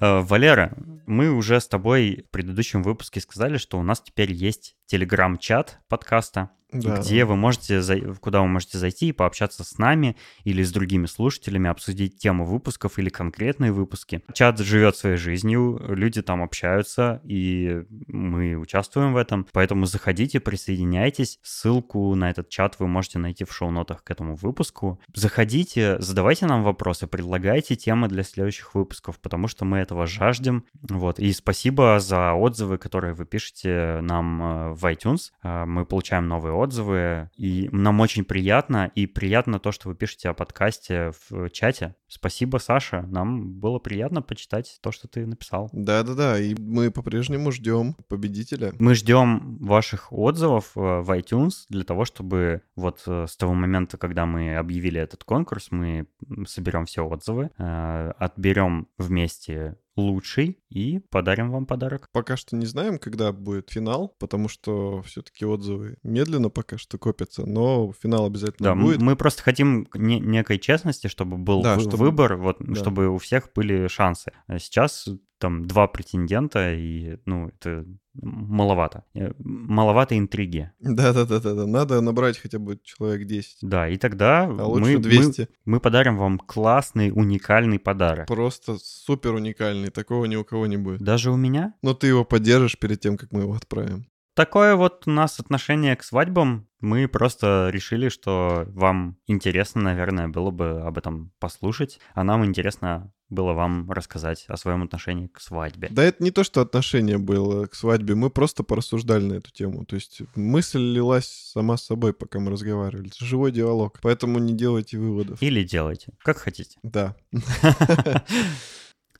Валера, мы уже с тобой в предыдущем выпуске сказали, что у нас теперь есть телеграм-чат подкаста. Да. где вы можете, куда вы можете зайти и пообщаться с нами или с другими слушателями, обсудить тему выпусков или конкретные выпуски. Чат живет своей жизнью, люди там общаются, и мы участвуем в этом. Поэтому заходите, присоединяйтесь. Ссылку на этот чат вы можете найти в шоу-нотах к этому выпуску. Заходите, задавайте нам вопросы, предлагайте темы для следующих выпусков, потому что мы этого жаждем. Вот. И спасибо за отзывы, которые вы пишете нам э, в iTunes. Э, Мы получаем новые отзывы, и нам очень приятно, и приятно то, что вы пишете о подкасте в чате. Спасибо, Саша. Нам было приятно почитать то, что ты написал. Да-да-да, и мы по-прежнему ждем победителя. Мы ждем ваших отзывов э, в iTunes для того, чтобы вот э, с того момента, когда мы объявили этот конкурс, мы соберем все отзывы, э, отберем вместе лучший и подарим вам подарок. Пока что не знаем, когда будет финал, потому что все-таки отзывы медленно пока что копятся, но финал обязательно Да, будет. мы просто хотим не- некой честности, чтобы был Да, вы- чтобы- выбор, вот, да. чтобы у всех были шансы. Сейчас там два претендента, и, ну, это маловато. Э, Маловато интриги. Да-да-да-да, надо набрать хотя бы человек 10. Да, и тогда А мы, лучше мы- 200. мы подарим вам классный, уникальный подарок. Просто супер уникальный, такого ни у кого не будет. Даже у меня? Но ты его поддержишь перед тем, как мы его отправим. Такое вот у нас отношение к свадьбам. Мы просто решили, что вам интересно, наверное, было бы об этом послушать, а нам интересно было вам рассказать о своем отношении к свадьбе. Да это не то, что отношение было к свадьбе, мы просто порассуждали на эту тему. То есть мысль лилась сама с собой, пока мы разговаривали. Это живой диалог, поэтому не делайте выводов. Или делайте, как хотите. Да,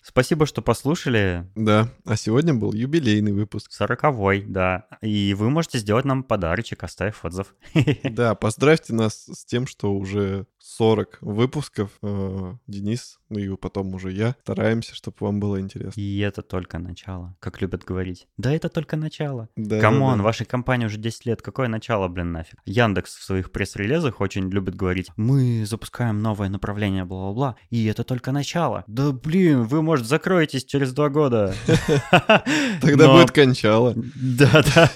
Спасибо, что послушали. да. А сегодня был юбилейный выпуск. Сороковой, да. И вы можете сделать нам подарочек, оставив отзыв. Да, поздравьте нас с тем, что уже 40 выпусков. Э, Денис, ну и потом уже я, стараемся, чтобы вам было интересно. И это только начало, как любят говорить. Да, это только начало. Да, Come on, да, да. вашей компании уже 10 лет, какое начало, блин, нафиг? Яндекс в своих пресс-релизах очень любит говорить, мы запускаем новое направление, бла-бла-бла, и это только начало. Да блин, вы, может, закроетесь через два года. Тогда будет кончало. Да, да.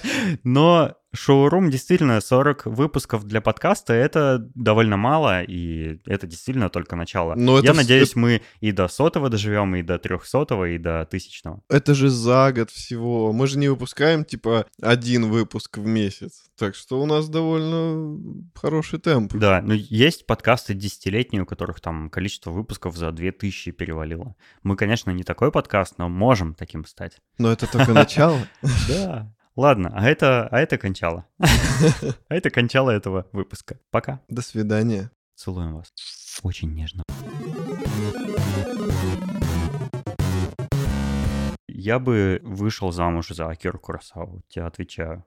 Но шоурум действительно 40 выпусков для подкаста это довольно мало, и это действительно только начало. Но это Я вс- надеюсь, мы и до сотого доживем, и до трехсотого, и до тысячного. Это же за год всего. Мы же не выпускаем, типа, один выпуск в месяц. Так что у нас довольно хороший темп. Да, но есть подкасты десятилетние, у которых там количество выпусков за 2000 перевалило. Мы, конечно, не такой подкаст, но можем таким стать. Но это только начало. Да. Ладно, а это, а это кончало. А это кончало этого выпуска. Пока. До свидания. Целуем вас. Очень нежно. Я бы вышел замуж за Акиру Куросаву, тебе отвечаю.